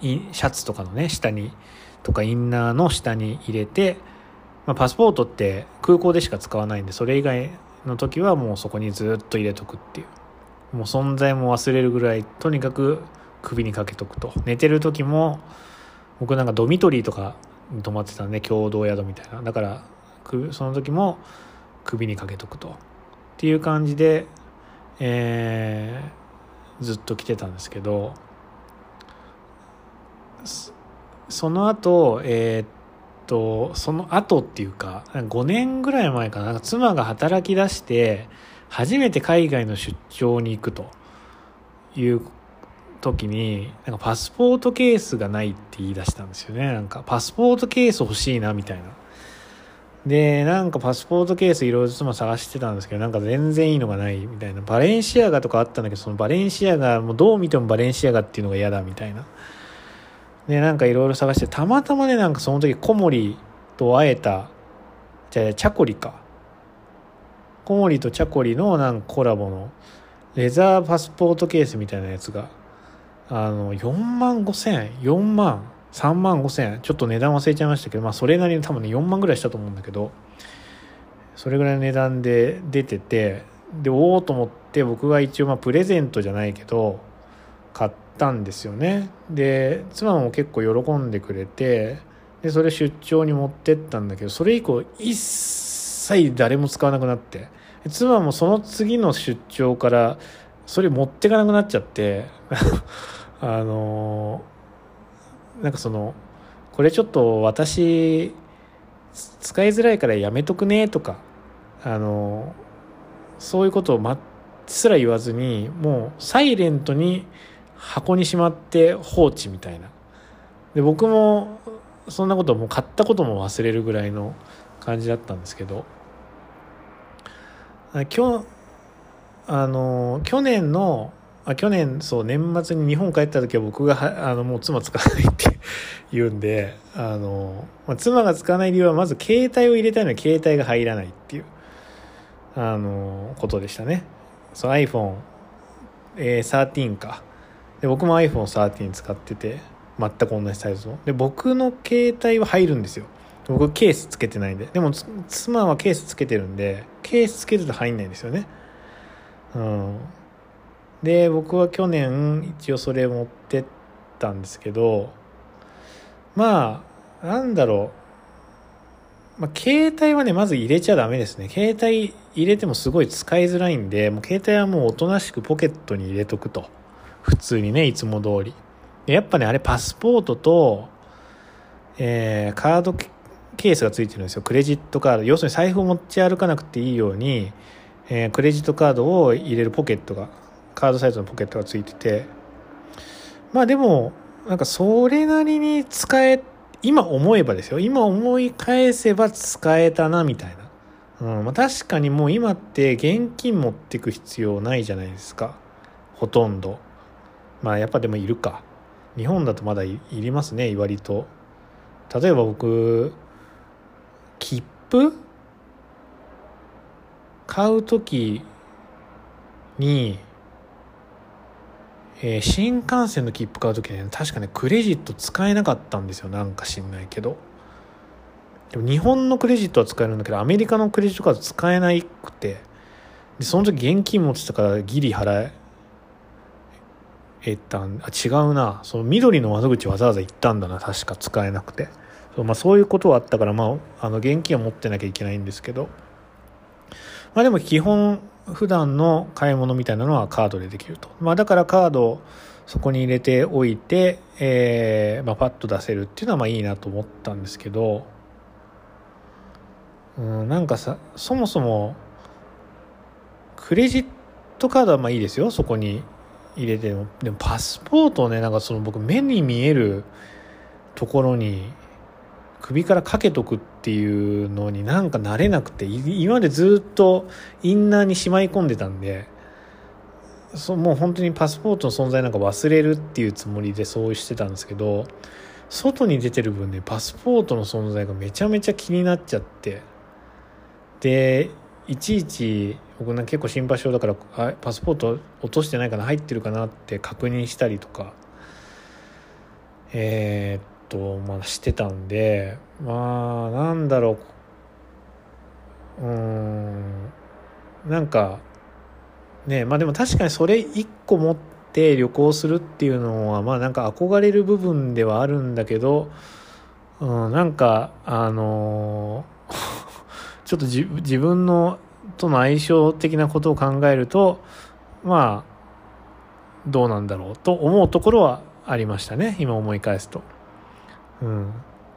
シャツとかのね下にとかインナーの下に入れて、まあ、パスポートって空港でしか使わないんでそれ以外の時はもうそこにずっと入れとくっていう。もう存在も忘れるぐらいとにかく首にかけとくと。寝てる時も僕なんかドミトリーとかに泊まってたんで共同宿みたいな。だからその時も首にかけとくと。っていう感じで、えー、ずっと来てたんですけどその後えー、っとその後っていうか5年ぐらい前かな。妻が働き出して初めて海外の出張に行くという時になんかパスポートケースがないって言い出したんですよね。なんかパスポートケース欲しいなみたいな。でなんかパスポートケースいろいろ妻探してたんですけどなんか全然いいのがないみたいな。バレンシアガとかあったんだけどそのバレンシアガもうどう見てもバレンシアガっていうのが嫌だみたいな。でなんかいろいろ探してたまたまねなんかその時小森と会えたじゃあチャコリか。小森とチャコリのなんかコラボのレザーパスポートケースみたいなやつがあの4万5千円4万3万5千円ちょっと値段忘れちゃいましたけどまあそれなりに多分ね4万ぐらいしたと思うんだけどそれぐらいの値段で出ててでおおと思って僕が一応まあプレゼントじゃないけど買ったんですよね。で妻も結構喜んでくれてでそれ出張に持ってったんだけどそれ以降一切誰も使わなくなって妻もその次の出張からそれ持ってかなくなっちゃってあのなんかそのこれちょっと私使いづらいからやめとくねとかあのそういうことをますら言わずにもうサイレントに箱にしまって放置みたいな。で僕もそんなこともう買ったことも忘れるぐらいの感じだったんですけど。今日あの去年のあ去年そう年末に日本帰った時は僕があのもう妻使わないって 言うんであの、まあ、妻が使わない理由はまず携帯を入れたいのに携帯が入らないっていうあのことでしたね。そう iPhone、えー、13か。で僕も iPhone13 使ってて全く同じサイズので僕の携帯は入るんですよ。僕ケースつけてないんで。でも妻はケースつけてるんでケースつけると入んないんですよね。うん。で僕は去年一応それ持ってったんですけどまあなんだろう、まあ、携帯はねまず入れちゃダメですね。携帯入れてもすごい使いづらいんでもう携帯はもうおとなしくポケットに入れとくと。普通にねいつも通り。やっぱねあれパスポートと、えー、カードケースがついてるんですよ。クレジットカード。要するに財布を持ち歩かなくていいように、えー、クレジットカードを入れるポケットがカードサイズのポケットがついてて。まあでもなんかそれなりに使え今思えばですよ。今思い返せば使えたなみたいな、うんまあ、確かにもう今って現金持ってく必要ないじゃないですか。ほとんど。まあやっぱでもいるか。日本だとまだいりますね割と。例えば僕切符？買う時にえー、新幹線の切符買う時ね確かねクレジット使えなかったんですよなんか知んないけど。でも日本のクレジットは使えるんだけどアメリカのクレジットカード使えなくて。でその時現金持ってたからギリ払えたんあ違うな。その緑の窓口わざわざ行ったんだな確か使えなくて。そう,、まあ、そういうことはあったから、まあ、あの現金は持ってなきゃいけないんですけど。まあでも基本普段の買い物みたいなのはカードでできると。まあだからカードをそこに入れておいて、えー、まあパッと出せるっていうのはまあいいなと思ったんですけど、うん、なんかさ、そもそも、クレジットカードはまあいいですよ、そこに入れても。でもパスポートをね、なんかその僕目に見えるところに首からかけとくってていうのになんか慣れなくて今までずっとインナーにしまい込んでたんでそうもう本当にパスポートの存在なんか忘れるっていうつもりでそうしてたんですけど外に出てる分ねパスポートの存在がめちゃめちゃ気になっちゃって。でいちいち僕ね結構心配性だからあパスポート落としてないかな入ってるかなって確認したりとか。えー、っと、まあ、してたんでまあなんだろううんなんかねまあでも確かにそれ一個持って旅行するっていうのはまあなんか憧れる部分ではあるんだけど、うん、なんかあの ちょっと自分のとの相性的なことを考えるとまあどうなんだろうと思うところはありましたね今思い返すと。うん、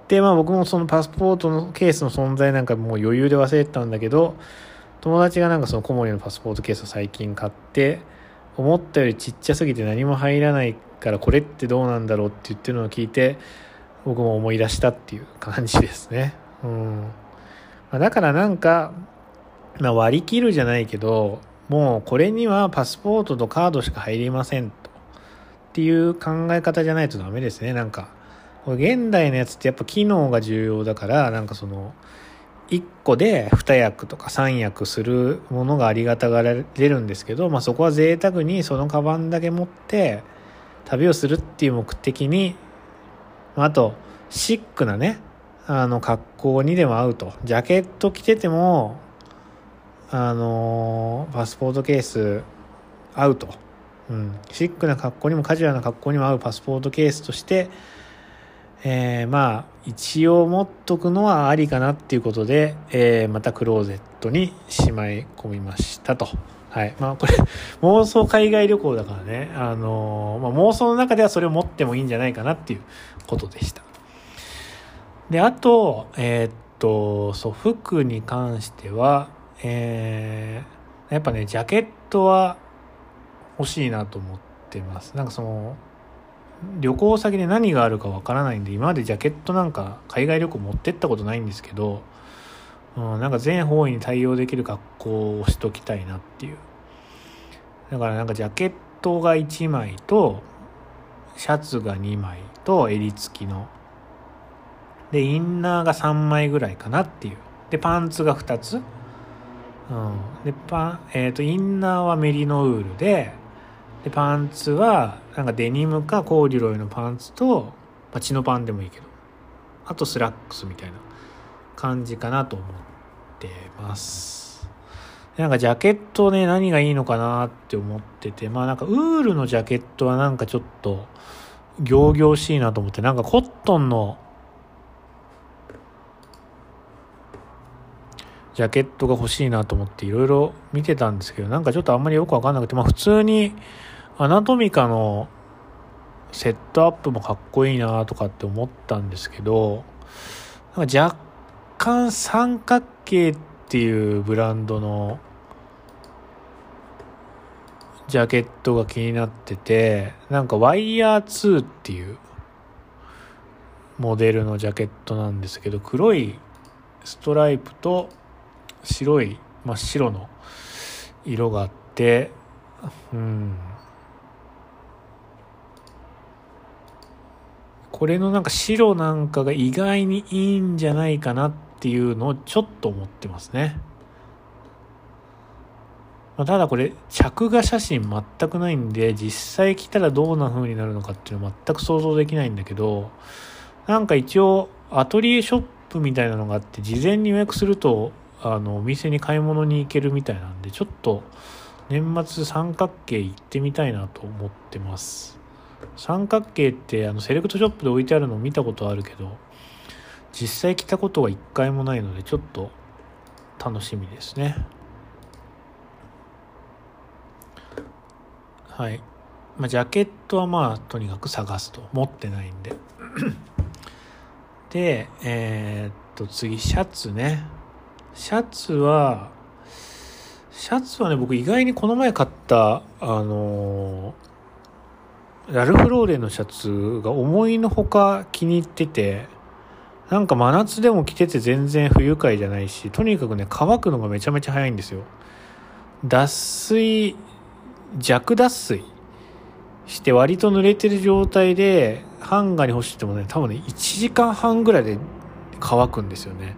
でまあ僕もそのパスポートのケースの存在なんかもう余裕で忘れてたんだけど友達がなんかその小森のパスポートケースを最近買って思ったよりちっちゃすぎて何も入らないからこれってどうなんだろうって言ってるのを聞いて僕も思い出したっていう感じですね。うん。ま、だからなんか、まあ、割り切るじゃないけどもうこれにはパスポートとカードしか入りませんと。っていう考え方じゃないとダメですね。なんか現代のやつってやっぱ機能が重要だからなんかその1個で2役とか3役するものがありがたがられるんですけど、まあ、そこは贅沢にそのカバンだけ持って旅をするっていう目的にまあとシックなねあの格好にでも合うと。ジャケット着ててもあのパスポートケース合うと、うん、シックな格好にもカジュアルな格好にも合うパスポートケースとしてえー、まあ一応持っとくのはありかなっていうことで、えー、またクローゼットにしまい込みましたと。はい。まあこれ、妄想海外旅行だからね、あのー、まあ、妄想の中ではそれを持ってもいいんじゃないかなっていうことでした。で、あと、えー、っと、そう、服に関しては、えー、やっぱね、ジャケットは欲しいなと思ってます。なんかその、旅行先で何があるかわからないんで今までジャケットなんか海外旅行持ってったことないんですけど、うん、なんか全方位に対応できる格好をしときたいなっていう。だからなんかジャケットが1枚とシャツが2枚と襟付きの。でインナーが3枚ぐらいかなっていう。でパンツが2つ、うん、でパンえっ、ー、とインナーはメリノウールででパンツはなんかデニムかコーデュロイのパンツと、まあ、チノパンでもいいけどあとスラックスみたいな感じかなと思ってます。なんかジャケットね何がいいのかなって思っててまあなんかウールのジャケットはなんかちょっと仰々しいなと思ってなんかコットンのジャケットが欲しいなと思っていろいろ見てたんですけどなんかちょっとあんまりよくわかんなくてまあ普通にアナトミカのセットアップもかっこいいなとかって思ったんですけど、なんか若干三角形っていうブランドのジャケットが気になってて、なんかワイヤー2っていうモデルのジャケットなんですけど、黒いストライプと白い真っ白の色があって、うん、これのなんか白なんかが意外にいいんじゃないかなっていうのをちょっと思ってますね。まあ、ただこれ着画写真全くないんで実際来たらどんな風になるのかっていうのは全く想像できないんだけどなんか一応アトリエショップみたいなのがあって事前に予約するとあのお店に買い物に行けるみたいなんでちょっと年末三角形行ってみたいなと思ってます。三角形ってあのセレクトショップで置いてあるのを見たことあるけど実際着たことは一回もないのでちょっと楽しみですね。はい。まあジャケットはまあとにかく探すと。持ってないんで。でえー、っと次シャツね。シャツはシャツはね僕意外にこの前買ったあのーラルフローレンのシャツが思いのほか気に入ってて、なんか真夏でも着てて全然不愉快じゃないし、とにかくね、乾くのがめちゃめちゃ早いんですよ。脱水、弱脱水して割と濡れてる状態で、ハンガーに干してもね、多分ね、1時間半ぐらいで乾くんですよね。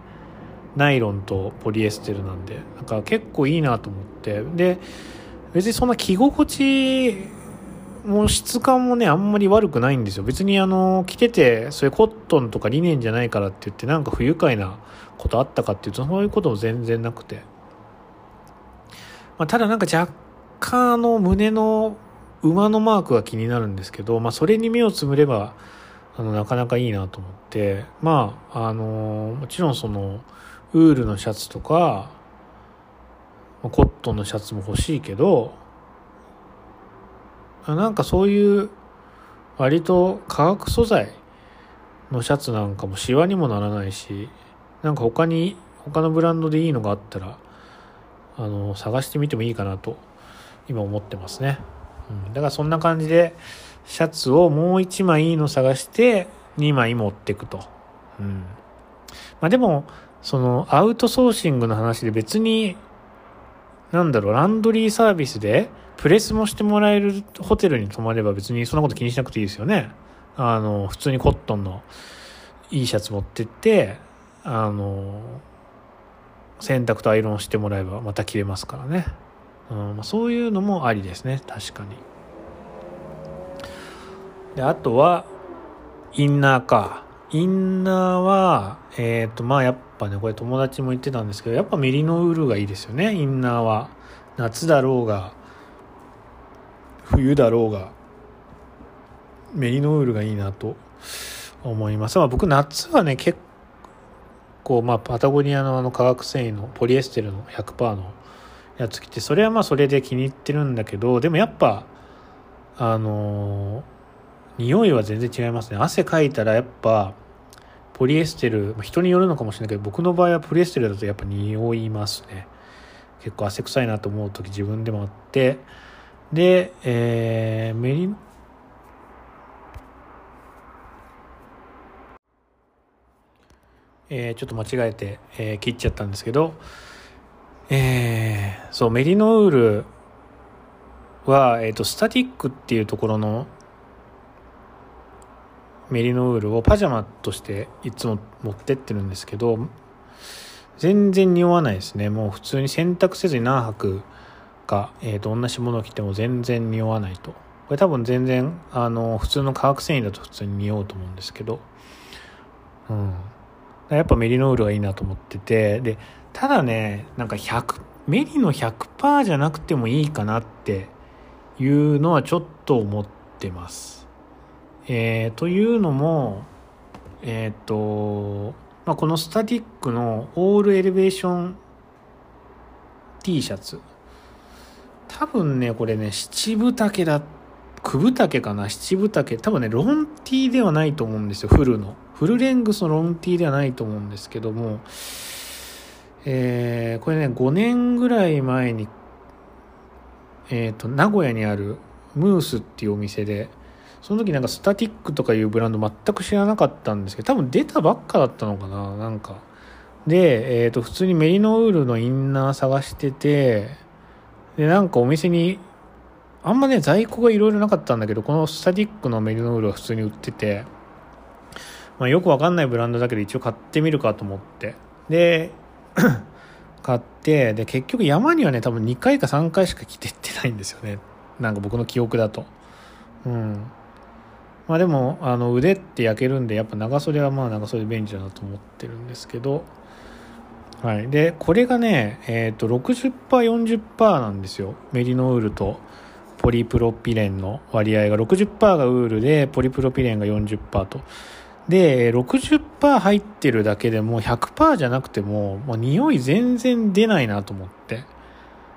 ナイロンとポリエステルなんで。なんか結構いいなと思って。で、別にそんな着心地も質感もね、あんまり悪くないんですよ。別にあの、着てて、それコットンとかリネンじゃないからって言って、なんか不愉快なことあったかっていうと、そういうことも全然なくて。まあ、ただなんか若干あの、胸の馬のマークが気になるんですけど、まあ、それに目をつむれば、あの、なかなかいいなと思って、まあ、あの、もちろんその、ウールのシャツとか、コットンのシャツも欲しいけど、なんかそういう割と化学素材のシャツなんかもシワにもならないしなんか他に他のブランドでいいのがあったらあの探してみてもいいかなと今思ってますね、うん、だからそんな感じでシャツをもう1枚いいの探して2枚持ってくと、うん。まあ、でもそのアウトソーシングの話で別になんだろうランドリーサービスでプレスもしてもらえるホテルに泊まれば別にそんなこと気にしなくていいですよね。あの普通にコットンのいいシャツ持ってってあの洗濯とアイロンしてもらえばまた着れますからね、うん、そういうのもありですね。確かに。であとはインナーかインナーはえっ、ー、とまあやっぱねこれ友達も言ってたんですけどやっぱメリノウールがいいですよね。インナーは。夏だろうが冬だろうがメリノウールがいいなと思います。まあ、僕夏はね結構まあパタゴニアのあの化学繊維のポリエステルの100%のやつ着てそれはまあそれで気に入ってるんだけどでもやっぱあの匂いは全然違いますね。汗かいたらやっぱポリエステル人によるのかもしれないけど僕の場合はポリエステルだとやっぱ匂いますね。結構汗臭いなと思う時自分でもあって。で、えー、メリえー、ちょっと間違えて、えー、切っちゃったんですけど、えー、そうメリノウールは、えーと、スタティックっていうところのメリノウールをパジャマとしていつも持ってってるんですけど全然匂わないですね。もう普通に洗濯せずに何泊か、えーと、同じものを着ても全然匂わないと。これ多分全然あの普通の化学繊維だと普通に匂うと思うんですけど。うん。やっぱメリノールがいいなと思ってて。でただねなんか100メリの100%じゃなくてもいいかなっていうのはちょっと思ってます。えー、というのもえっ、と、まあ、このスタティックのオールエレベーション T シャツ。多分ねこれね七分丈だ九分丈かな七分丈。多分ねロン T ではないと思うんですよフルの。フルレングスのロン T ではないと思うんですけども、えー、これね、5年ぐらい前に、えっ、ー、と、名古屋にあるムースっていうお店で、その時なんかスタティックとかいうブランド全く知らなかったんですけど、多分出たばっかだったのかな、なんか。で、えっ、ー、と、普通にメリノウールのインナー探してて、で、なんかお店に、あんまね、在庫がいろいろなかったんだけど、このスタティックのメリノウールは普通に売ってて、まあ、よくわかんないブランドだけど一応買ってみるかと思って。で 買ってで結局山にはね多分2回か3回しか着てってないんですよね。なんか僕の記憶だと。うん。まあでもあの腕って焼けるんでやっぱ長袖はまあ長袖便利だなと思ってるんですけど。はい。でこれがねえっ、ー、と 60%40% なんですよ。メリノウールとポリプロピレンの割合が。60%がウールでポリプロピレンが40%と。で、60%入ってるだけでも100%じゃなくても、もう匂い全然出ないなと思って。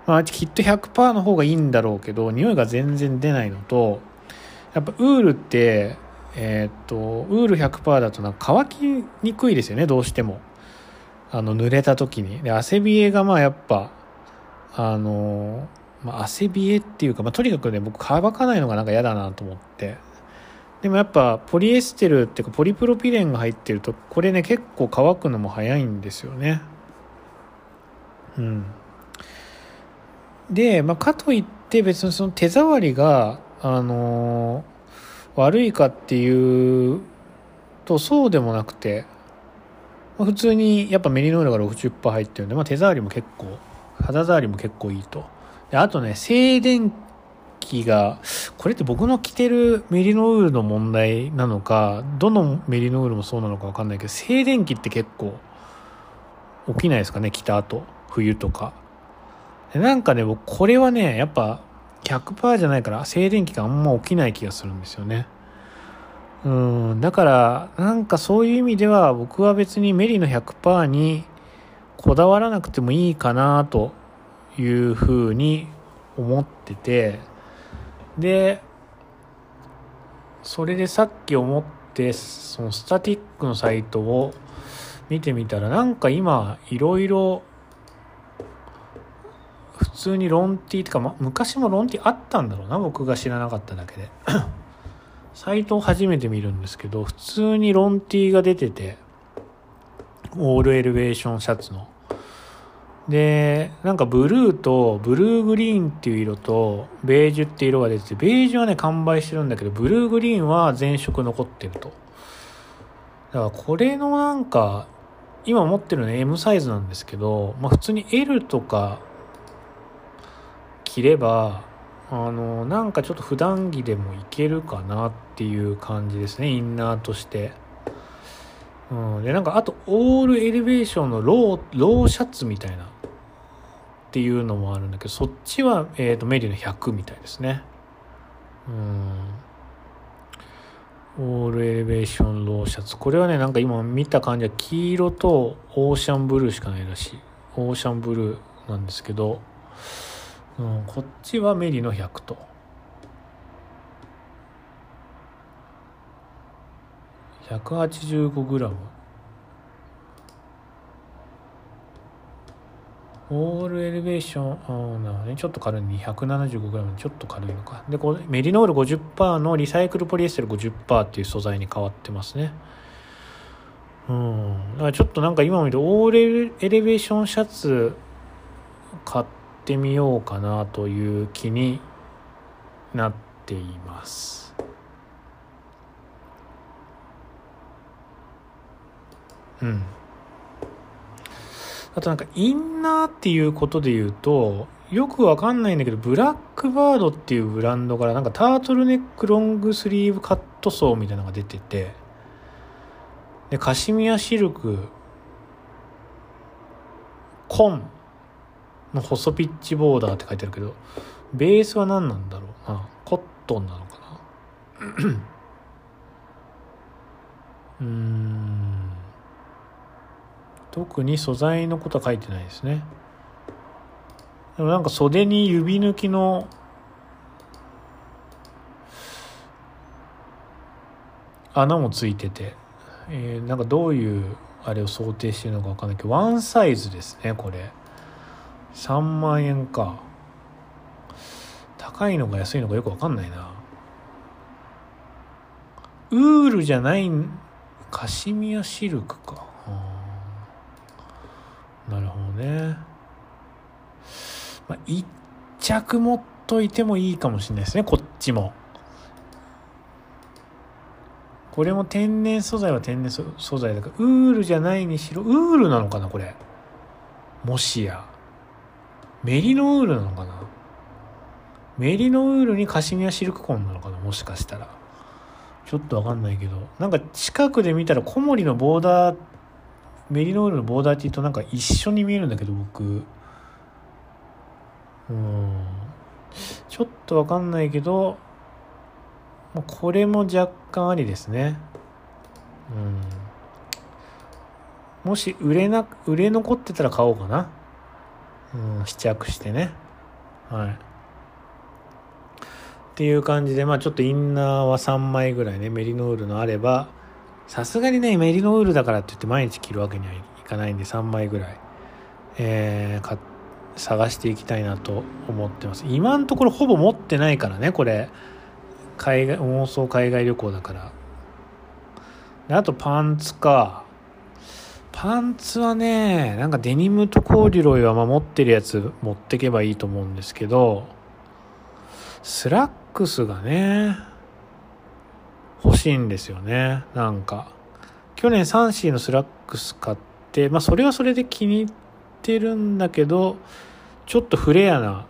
まあ、きっと100%の方がいいんだろうけど、匂いが全然出ないのと、やっぱウールって、えー、っと、ウール100%だとなんか乾きにくいですよね、どうしても。あの、濡れた時に。で、汗びえがまあやっぱ、あの、まあ、汗びえっていうか、まあ、とにかくね、僕乾かないのがなんか嫌だなと思って。でもやっぱポリエステルっていうかポリプロピレンが入ってるとこれね結構乾くのも早いんですよねうんで、まあ、かといって別にその手触りがあの、悪いかっていうとそうでもなくて、まあ、普通にやっぱメリノールが60%入ってるんで、まあ、手触りも結構肌触りも結構いいとであとね静電気が、これって僕の着てるメリノールの問題なのか、どのメリノールもそうなのかわかんないけど、静電気って結構起きないですかね、着た後。冬とかで。なんかね、僕これはね、やっぱ100%じゃないから静電気があんま起きない気がするんですよね。うん、だから、なんかそういう意味では僕は別にメリの100%にこだわらなくてもいいかなというふうに思ってて、でそれでさっき思ってそのスタティックのサイトを見てみたらなんか今いろいろ普通にロンティーとか、ま、昔もロンティーあったんだろうな僕が知らなかっただけで サイトを初めて見るんですけど普通にロンティーが出ててオールエレベーションシャツの。で、なんかブルーと、ブルーグリーンっていう色と、ベージュっていう色が出てて、ベージュはね、完売してるんだけど、ブルーグリーンは全色残ってると。だからこれのなんか、今持ってるね、M サイズなんですけど、まあ普通に L とか着れば、あの、なんかちょっと普段着でもいけるかなっていう感じですね、インナーとして。うん、で、なんかあと、オールエレベーションのロー、ローシャツみたいな、っていうのもあるんだけど、そっちは、えっ、ー、と、メリの100みたいですね。うん。オールエレベーションローシャツ。これはね、なんか今見た感じは黄色とオーシャンブルーしかないらしい。オーシャンブルーなんですけど、うん、こっちはメリの100と。185g オールエレベーションあなるね。ちょっと軽い 275g ちょっと軽いのか。でこメリノール50%のリサイクルポリエステル50%っていう素材に変わってますね。うん。だからちょっとなんか今見るオールエレベーションシャツ買ってみようかなという気になっています。うん。あとなんかインナーっていうことで言うとよくわかんないんだけどブラックバードっていうブランドからなんかタートルネックロングスリーブカットソーみたいなのが出ててでカシミヤシルクコン。の細ピッチボーダーって書いてあるけどベースは何なんだろう？なコットンなのかな？うん。特に素材のことは書いてないですね。でもなんか袖に指抜きの穴もついてて、えー、なんかどういうあれを想定してるのか分かんないけどワンサイズですねこれ。3万円か高いのか安いのかよく分かんないなウールじゃないカシミヤシルクかなるほどね。まあ、一着持っといてもいいかもしれないですね、こっちも。これも天然素材は天然素材だから、ウールじゃないにしろ、ウールなのかな、これ。もしや。メリノウールなのかな？メリノウールにカシミヤシルクコンなのかな？もしかしたら。ちょっとわかんないけど。なんか近くで見たら小森のボーダーメリノウールのボーダーティーとなんか一緒に見えるんだけど僕。うん。ちょっとわかんないけどこれも若干ありですね。うん。もし売れな売れ残ってたら買おうかな。試着してねはいっていう感じでまあちょっとインナーは3枚ぐらいねメリノールのあればさすがにね、メリノールだからって言って毎日着るわけにはいかないんで、3枚ぐらい、えー、探していきたいなと思ってます。今のところほぼ持ってないからね、これ。海外、妄想海外旅行だから。であとパンツか。パンツはね、なんかデニムとコーデュロイは持ってるやつ持ってけばいいと思うんですけど、スラックスがね、欲しいんですよね。なんか。去年サンシーのスラックス買って、まあそれはそれで気に入ってるんだけど、ちょっとフレアな、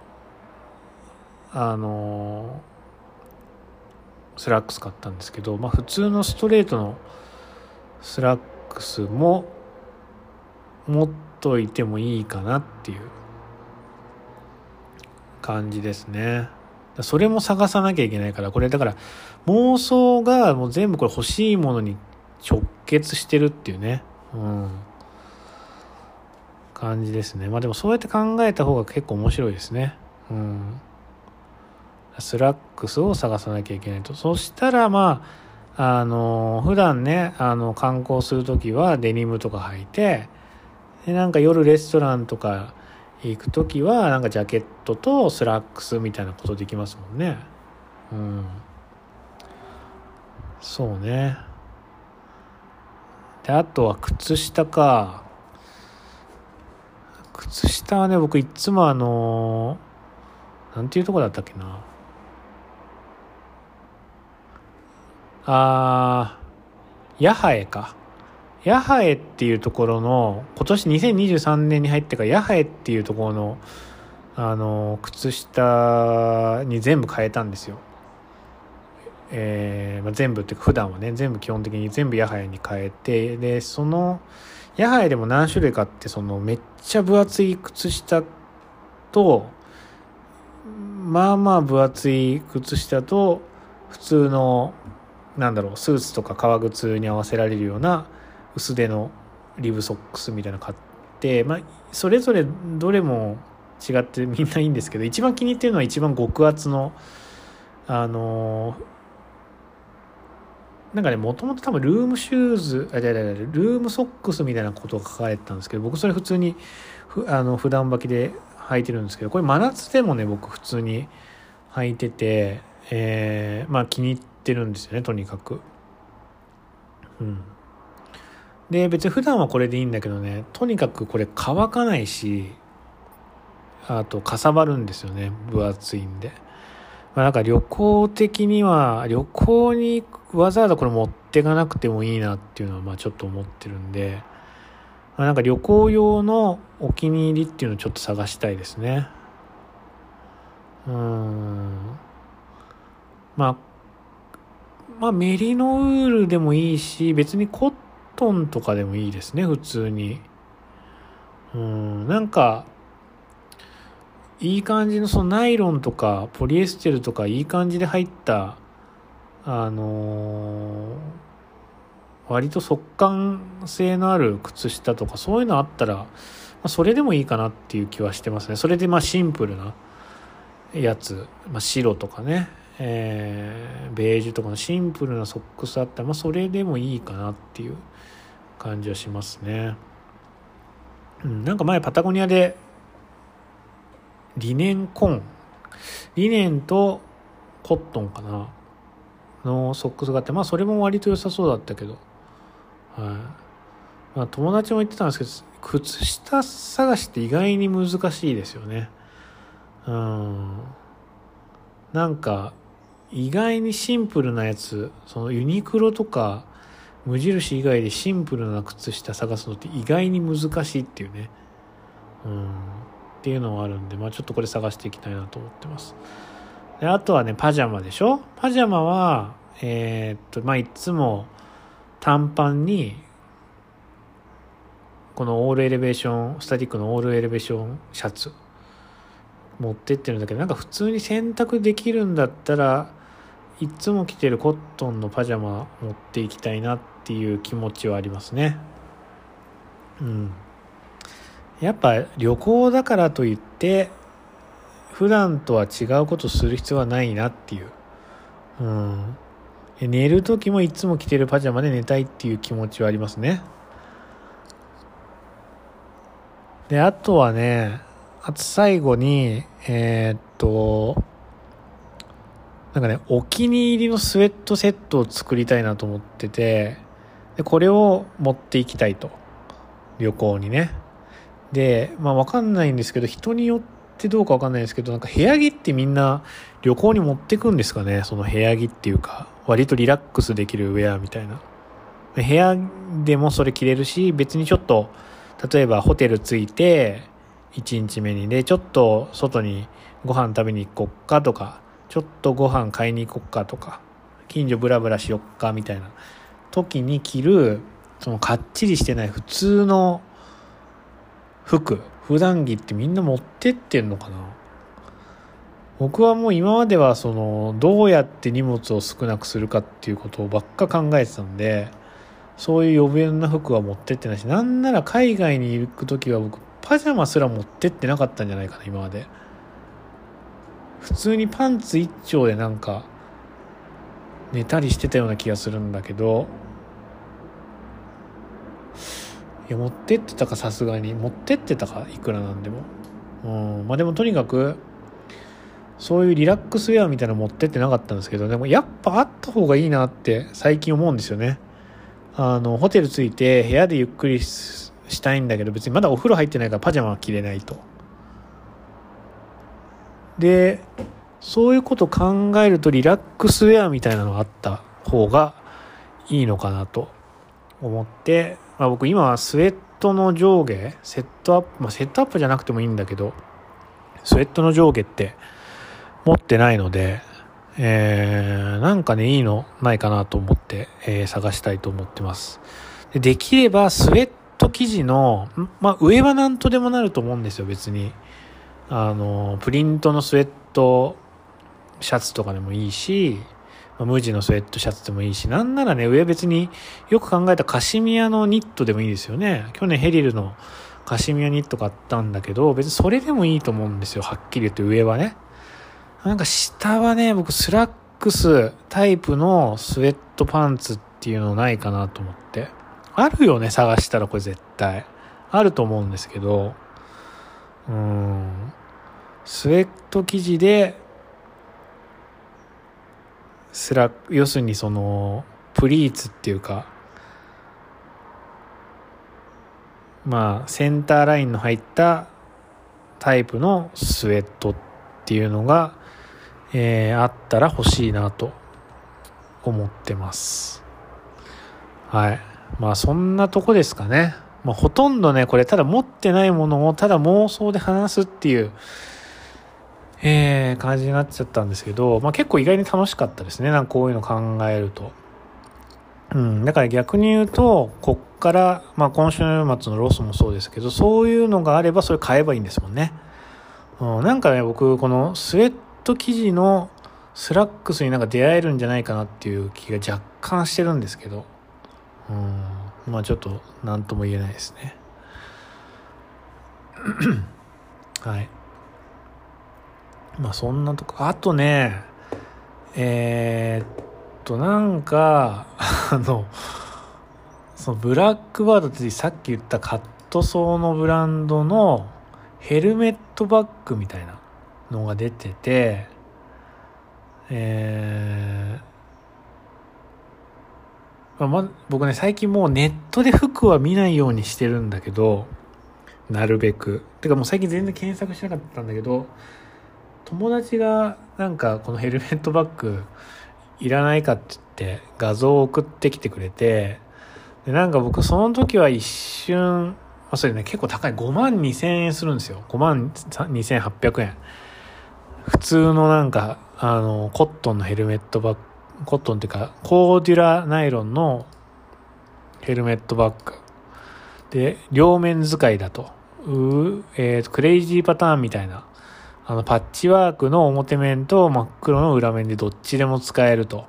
あのー、スラックス買ったんですけど、まあ普通のストレートのスラックスも持っといてもいいかなっていう感じですね。それも探さなきゃいけないから、これだから妄想がもう全部これ欲しいものに直結してるっていうね。うん。感じですね。まあでもそうやって考えた方が結構面白いですね。うん。スラックスを探さなきゃいけないと。そしたらまあ、あの、普段ね、あの、観光するときはデニムとか履いて、で、なんか夜レストランとか行く時はなんかジャケットとスラックスみたいなことできますもんね。うん。そうね。であとは靴下か。靴下はね僕いつもあのなんていうとこだったっけな。あーヤハエか。ヤハエっていうところの今年2023年に入ってからヤハエっていうところのあの靴下に全部変えたんですよ。えーまあ、全部っていうか普段はね全部基本的に全部ヤハヤに変えてでそのヤハヤでも何種類かってそのめっちゃ分厚い靴下とまあまあ分厚い靴下と普通のなんだろうスーツとか革靴に合わせられるような薄手のリブソックスみたいなの買ってまあそれぞれどれも違ってみんないいんですけど一番気に入ってるのは一番極厚のあのなんかね、もともと多分ルームシューズ、あ、いやいやルームソックスみたいなことが書かれてたんですけど、僕それ普通にふあの普段履きで履いてるんですけど、これ真夏でもね、僕普通に履いてて、えー、まあ気に入ってるんですよね、とにかく。うん。で、別に普段はこれでいいんだけどね、とにかくこれ乾かないし、あとかさばるんですよね、分厚いんで。まあ、なんか旅行的には、旅行にわざわざこれ持っていかなくてもいいなっていうのは、まあちょっと思ってるんで、まあ、なんか旅行用のお気に入りっていうのをちょっと探したいですね。うん。まあ、まあメリノウールでもいいし、別にコットンとかでもいいですね、普通に。うん、なんか、いい感じのそのナイロンとかポリエステルとかいい感じで入ったあのー、割と速乾性のある靴下とかそういうのあったら、まあ、それでもいいかなっていう気はしてますねそれでまあシンプルなやつ、まあ、白とかね、えー、ベージュとかのシンプルなソックスあったら、まあ、それでもいいかなっていう感じはしますね、うん、なんか前パタゴニアでリネンコン。リネンとコットンかな。のソックスがあってまあそれも割と良さそうだったけど。はい。まあ友達も言ってたんですけど靴下探しって意外に難しいですよね。うん。なんか意外にシンプルなやつそのユニクロとか無印以外でシンプルな靴下探すのって意外に難しいっていうね。うん。っていうのはあるんで、まあ、ちょっとこれ探していきたいなと思ってます。であとはね、パジャマでしょ？パジャマは、えー、っと、まあ、いつも短パンに、このオールエレベーション、スタティックのオールエレベーションシャツ持ってってるんだけど、なんか普通に洗濯できるんだったら、いつも着てるコットンのパジャマ持っていきたいなってていう気持ちはありますね。うん。やっぱ旅行だからといって普段とは違うことする必要はないなっていう、うん、寝る時もいつも着てるパジャマで寝たいっていう気持ちはありますねであとはねあと最後にえー、っとなんかねお気に入りのスウェットセットを作りたいなと思っててでこれを持っていきたいと。旅行にね。で、まあわかんないんですけど、人によってどうかわかんないですけど、なんか部屋着ってみんな旅行に持ってくんですかね？その部屋着っていうか、割とリラックスできるウェアみたいな。部屋でもそれ着れるし、別にちょっと、例えばホテル着いて、1日目にで、ちょっと外にご飯食べに行こっかとか、ちょっとご飯買いに行こっかとか、近所ブラブラしよっかみたいな。時に着る、そのかっちりしてない普通の服。普段着ってみんな持ってってんのかな。僕はもう今まではそのどうやって荷物を少なくするかっていうことをばっか考えてたんでそういう余分な服は持ってってないしなんなら海外に行く時は僕パジャマすら持ってってなかったんじゃないかな今まで。普通にパンツ一丁でなんか寝たりしてたような気がするんだけどいや持ってってたかさすがに。持ってってたかいくらなんでも。うん。まあでもとにかくそういうリラックスウェアみたいなの持ってってなかったんですけどでもやっぱあった方がいいなって最近思うんですよね。あのホテル着いて部屋でゆっくりしたいんだけど別にまだお風呂入ってないからパジャマは着れないと。でそういうこと考えるとリラックスウェアみたいなのがあった方がいいのかなと思って、まあ、僕今はスウェットの上下セットアップ、まあ、セットアップじゃなくてもいいんだけどスウェットの上下って持ってないので、えー、なんかねいいのないかなと思って、えー、探したいと思ってます。でできればスウェット生地の、まあ、上は何とでもなると思うんですよ別に。あのプリントのスウェットシャツとかでもいいしま無地のスウェットシャツでもいいし、なんならね、上別によく考えたカシミヤのニットでもいいですよね。去年ヘリルのカシミヤニット買ったんだけど、別にそれでもいいと思うんですよ。はっきり言って上はね。なんか下はね、僕スラックスタイプのスウェットパンツっていうのないかなと思って。あるよね、探したらこれ絶対。あると思うんですけど、うん。スウェット生地でスラ要するにそのプリーツっていうかまあセンターラインの入ったタイプのスウェットっていうのが、えー、あったら欲しいなと思ってます。はい。まあそんなとこですかね。まあほとんどねこれただ持ってないものをただ妄想で話すっていうえー、感じになっちゃったんですけど、まあ、結構意外に楽しかったですね。なんかこういうの考えると。うん。だから逆に言うと、こっから、まあ今週末のロスもそうですけど、そういうのがあればそれ買えばいいんですもんね。うん、なんかね、僕、このスウェット生地のスラックスになんか出会えるんじゃないかなっていう気が若干してるんですけど、うん、まあちょっと何とも言えないですね。はい。まあそんなとこ、あとね、えー、っと、なんか、あの、そのブラックバードってさっき言ったカットソーのブランドのヘルメットバッグみたいなのが出てて、えー、まあ、僕ね、最近もうネットで服は見ないようにしてるんだけど、なるべく。てかもう最近全然検索しなかったんだけど、友達がなんかこのヘルメットバッグいらないかって言って画像を送ってきてくれてでなんか僕その時は一瞬、あ、それね結構高い。5万2000円するんですよ。5万2800円。普通のなんかあのコットンのヘルメットバッグコットンっていうかコーデュラナイロンのヘルメットバッグ。で両面使いだと。う、えー、クレイジーパターンみたいな。あの、パッチワークの表面と真っ黒の裏面でどっちでも使えると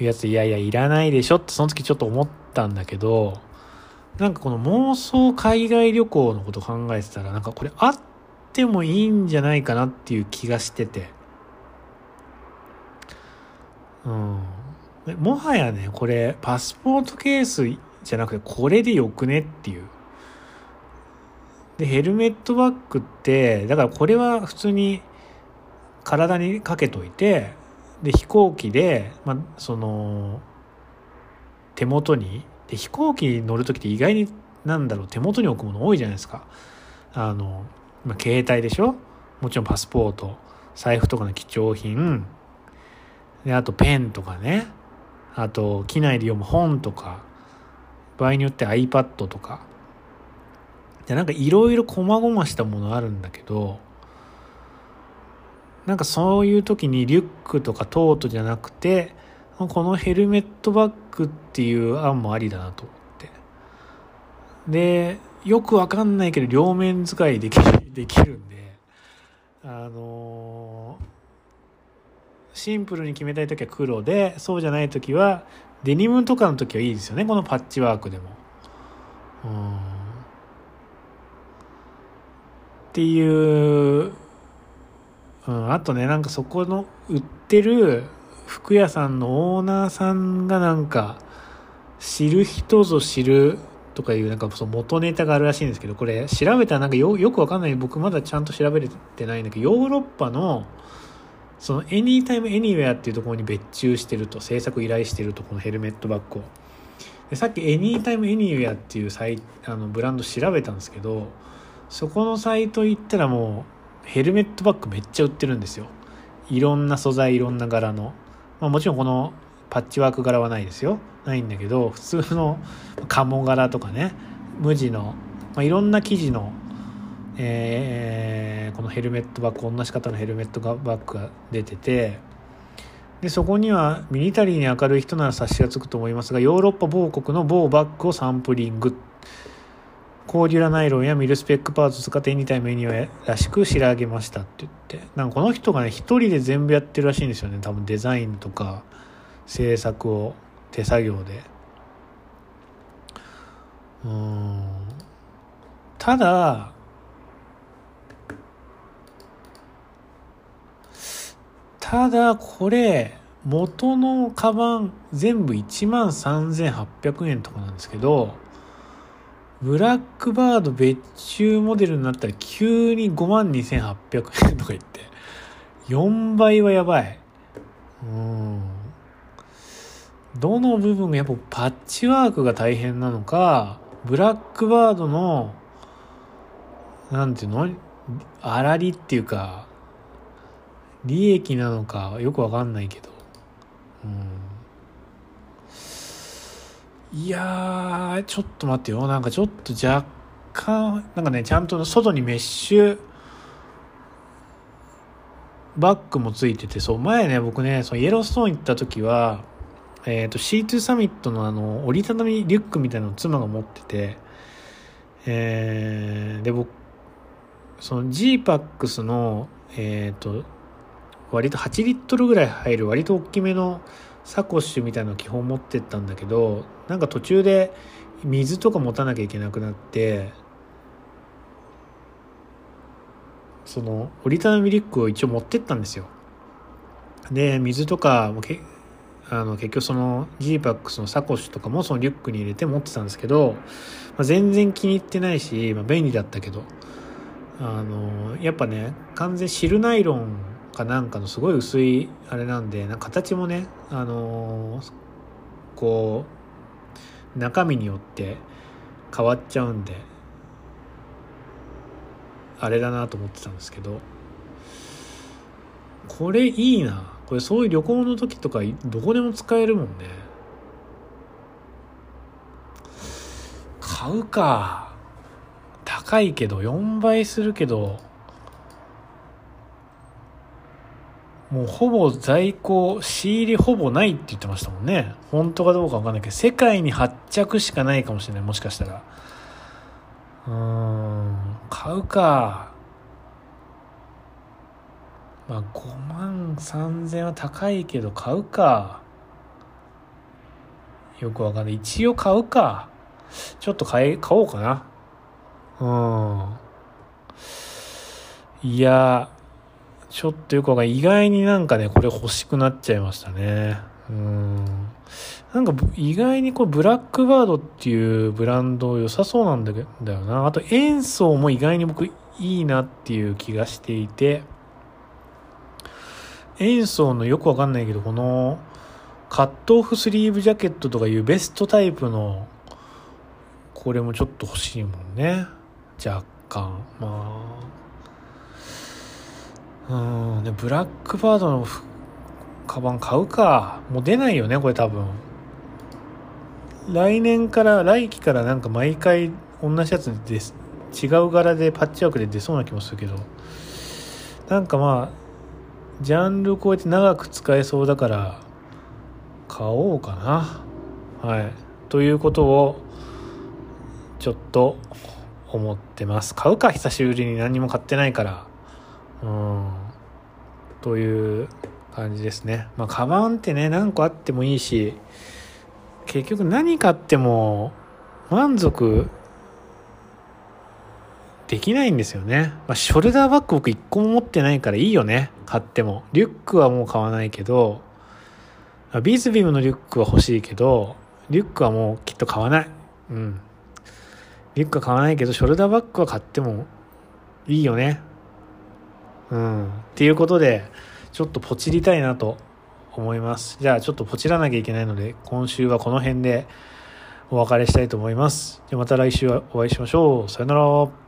いうやつ、いやいや、いらないでしょってその時ちょっと思ったんだけど、なんかこの妄想海外旅行のこと考えてたら、なんかこれあってもいいんじゃないかなっていう気がしてて。うん。もはやね、これ、パスポートケースじゃなくて、これでよくねっていう。で、ヘルメットバッグって、だからこれは普通に体にかけといて、で、飛行機で、まあ、その、手元に、で、飛行機に乗る時って意外に、なんだろう、手元に置くもの多いじゃないですか。あの、まあ、携帯でしょ？もちろんパスポート、財布とかの貴重品、で、あとペンとかね、あと、機内で読む本とか、場合によって iPad とか、でなんかいろいろ細々したものあるんだけどなんかそういう時にリュックとかトートじゃなくてこのヘルメットバッグっていう案もありだなと思って。でよくわかんないけど両面使いできる できるんであのー、シンプルに決めたい時は黒でそうじゃない時はデニムとかの時はいいですよねこのパッチワークでも。うん。っていう、うん、あとね、なんかそこの売ってる服屋さんのオーナーさんがなんか、知る人ぞ知るとかいうなんかその元ネタがあるらしいんですけど、これ調べたらなんかよくわかんない。僕まだちゃんと調べれてないんだけど、ヨーロッパのその Anytime Anywhere っていうところに別注してると、制作依頼してると、このヘルメットバッグを。でさっきエニータイムエニウェアっていうサイあのブランド調べたんですけどそこのサイト行ったらもうヘルメットバッグめっちゃ売ってるんですよ。いろんな素材いろんな柄の、まあ、もちろんこのパッチワーク柄はないですよ。ないんだけど普通の鴨柄とかね。無地の、まあ、いろんな生地の、えー、このヘルメットバッグ同じ型のヘルメットバッグが出てて。でそこにはミリタリーに明るい人なら察しがつくと思いますがヨーロッパ某国の某バッグをサンプリング。コーデュラナイロンやミルスペックパーツ使ってエニタイムエニュらしく仕上げましたって言ってなんかこの人がね一人で全部やってるらしいんですよね。多分デザインとか制作を手作業で。うん。ただただこれ元のカバン全部1万3800円とかなんですけどブラックバード別注モデルになったら急に52,800円とか言って4倍はやばい。うん。どの部分がやっぱパッチワークが大変なのかブラックバードのなんていうの？粗利っていうか利益なのかよくわかんないけど、うん、いやちょっと待ってよ。なんかちょっと若干なんかねちゃんと外にメッシュバッグもついててそう前ね僕ねそのイエローストーン行った時はえっ、ー、と C2 サミットのあの折りたたみリュックみたいなのを妻が持っててえー、で僕その G-PAX のえっ、ー、と割と8リットルぐらい入る割と大きめのサコッシュみたいなの基本持ってったんだけどなんか途中で水とか持たなきゃいけなくなってその折りたたみリュックを一応持ってったんですよ。で水とかもけあの結局その G-PAX のサコッシュとかもそのリュックに入れて持ってたんですけど、まあ、全然気に入ってないし、まあ、便利だったけどあのやっぱね完全シルナイロンかなんかのすごい薄いあれなんでな形もねあのー、こう中身によって変わっちゃうんであれだなと思ってたんですけどこれいいな。これそういう旅行の時とかどこでも使えるもんね。買うか。高いけど4倍するけどもうほぼ在庫、仕入れほぼないって言ってましたもんね。本当かどうかわかんないけど、世界に発着しかないかもしれない、もしかしたら。うーん、買うか。まあ5万3000は高いけど買うか。よくわかんない。一応買うか。ちょっと買い、買おうかな。うん。いや、ちょっとよくわかんない。意外になんかね、これ欲しくなっちゃいましたね。うん。なんか意外にこうブラックバードっていうブランド良さそうなんだよな。あと演奏も意外に僕いいなっていう気がしていて、演奏のよくわかんないけど、このカットオフスリーブジャケットとかいうベストタイプのこれもちょっと欲しいもんね。若干。まあ、うんでブラックバードのカバン買うか。もう出ないよねこれ多分。来年から来期からなんか毎回同じやつです違う柄でパッチワークで出そうな気もするけど。なんかまあジャンル超えて長く使えそうだから買おうかな。はい。ということをちょっと思ってます。買うか久しぶりに。何も買ってないから。うんという感じですねまあカバンってね何個あってもいいし結局何買っても満足できないんですよね。まあ、ショルダーバッグ僕1個も持ってないからいいよね。買っても。リュックはもう買わないけど、ビーズビームのリュックは欲しいけど、リュックはもうきっと買わない。うん。リュックは買わないけど、ショルダーバッグは買ってもいいよね。うん。っていうことで、ちょっとポチりたいなと思います。じゃあちょっとポチらなきゃいけないので、今週はこの辺でお別れしたいと思います。じゃまた来週お会いしましょう。さよなら。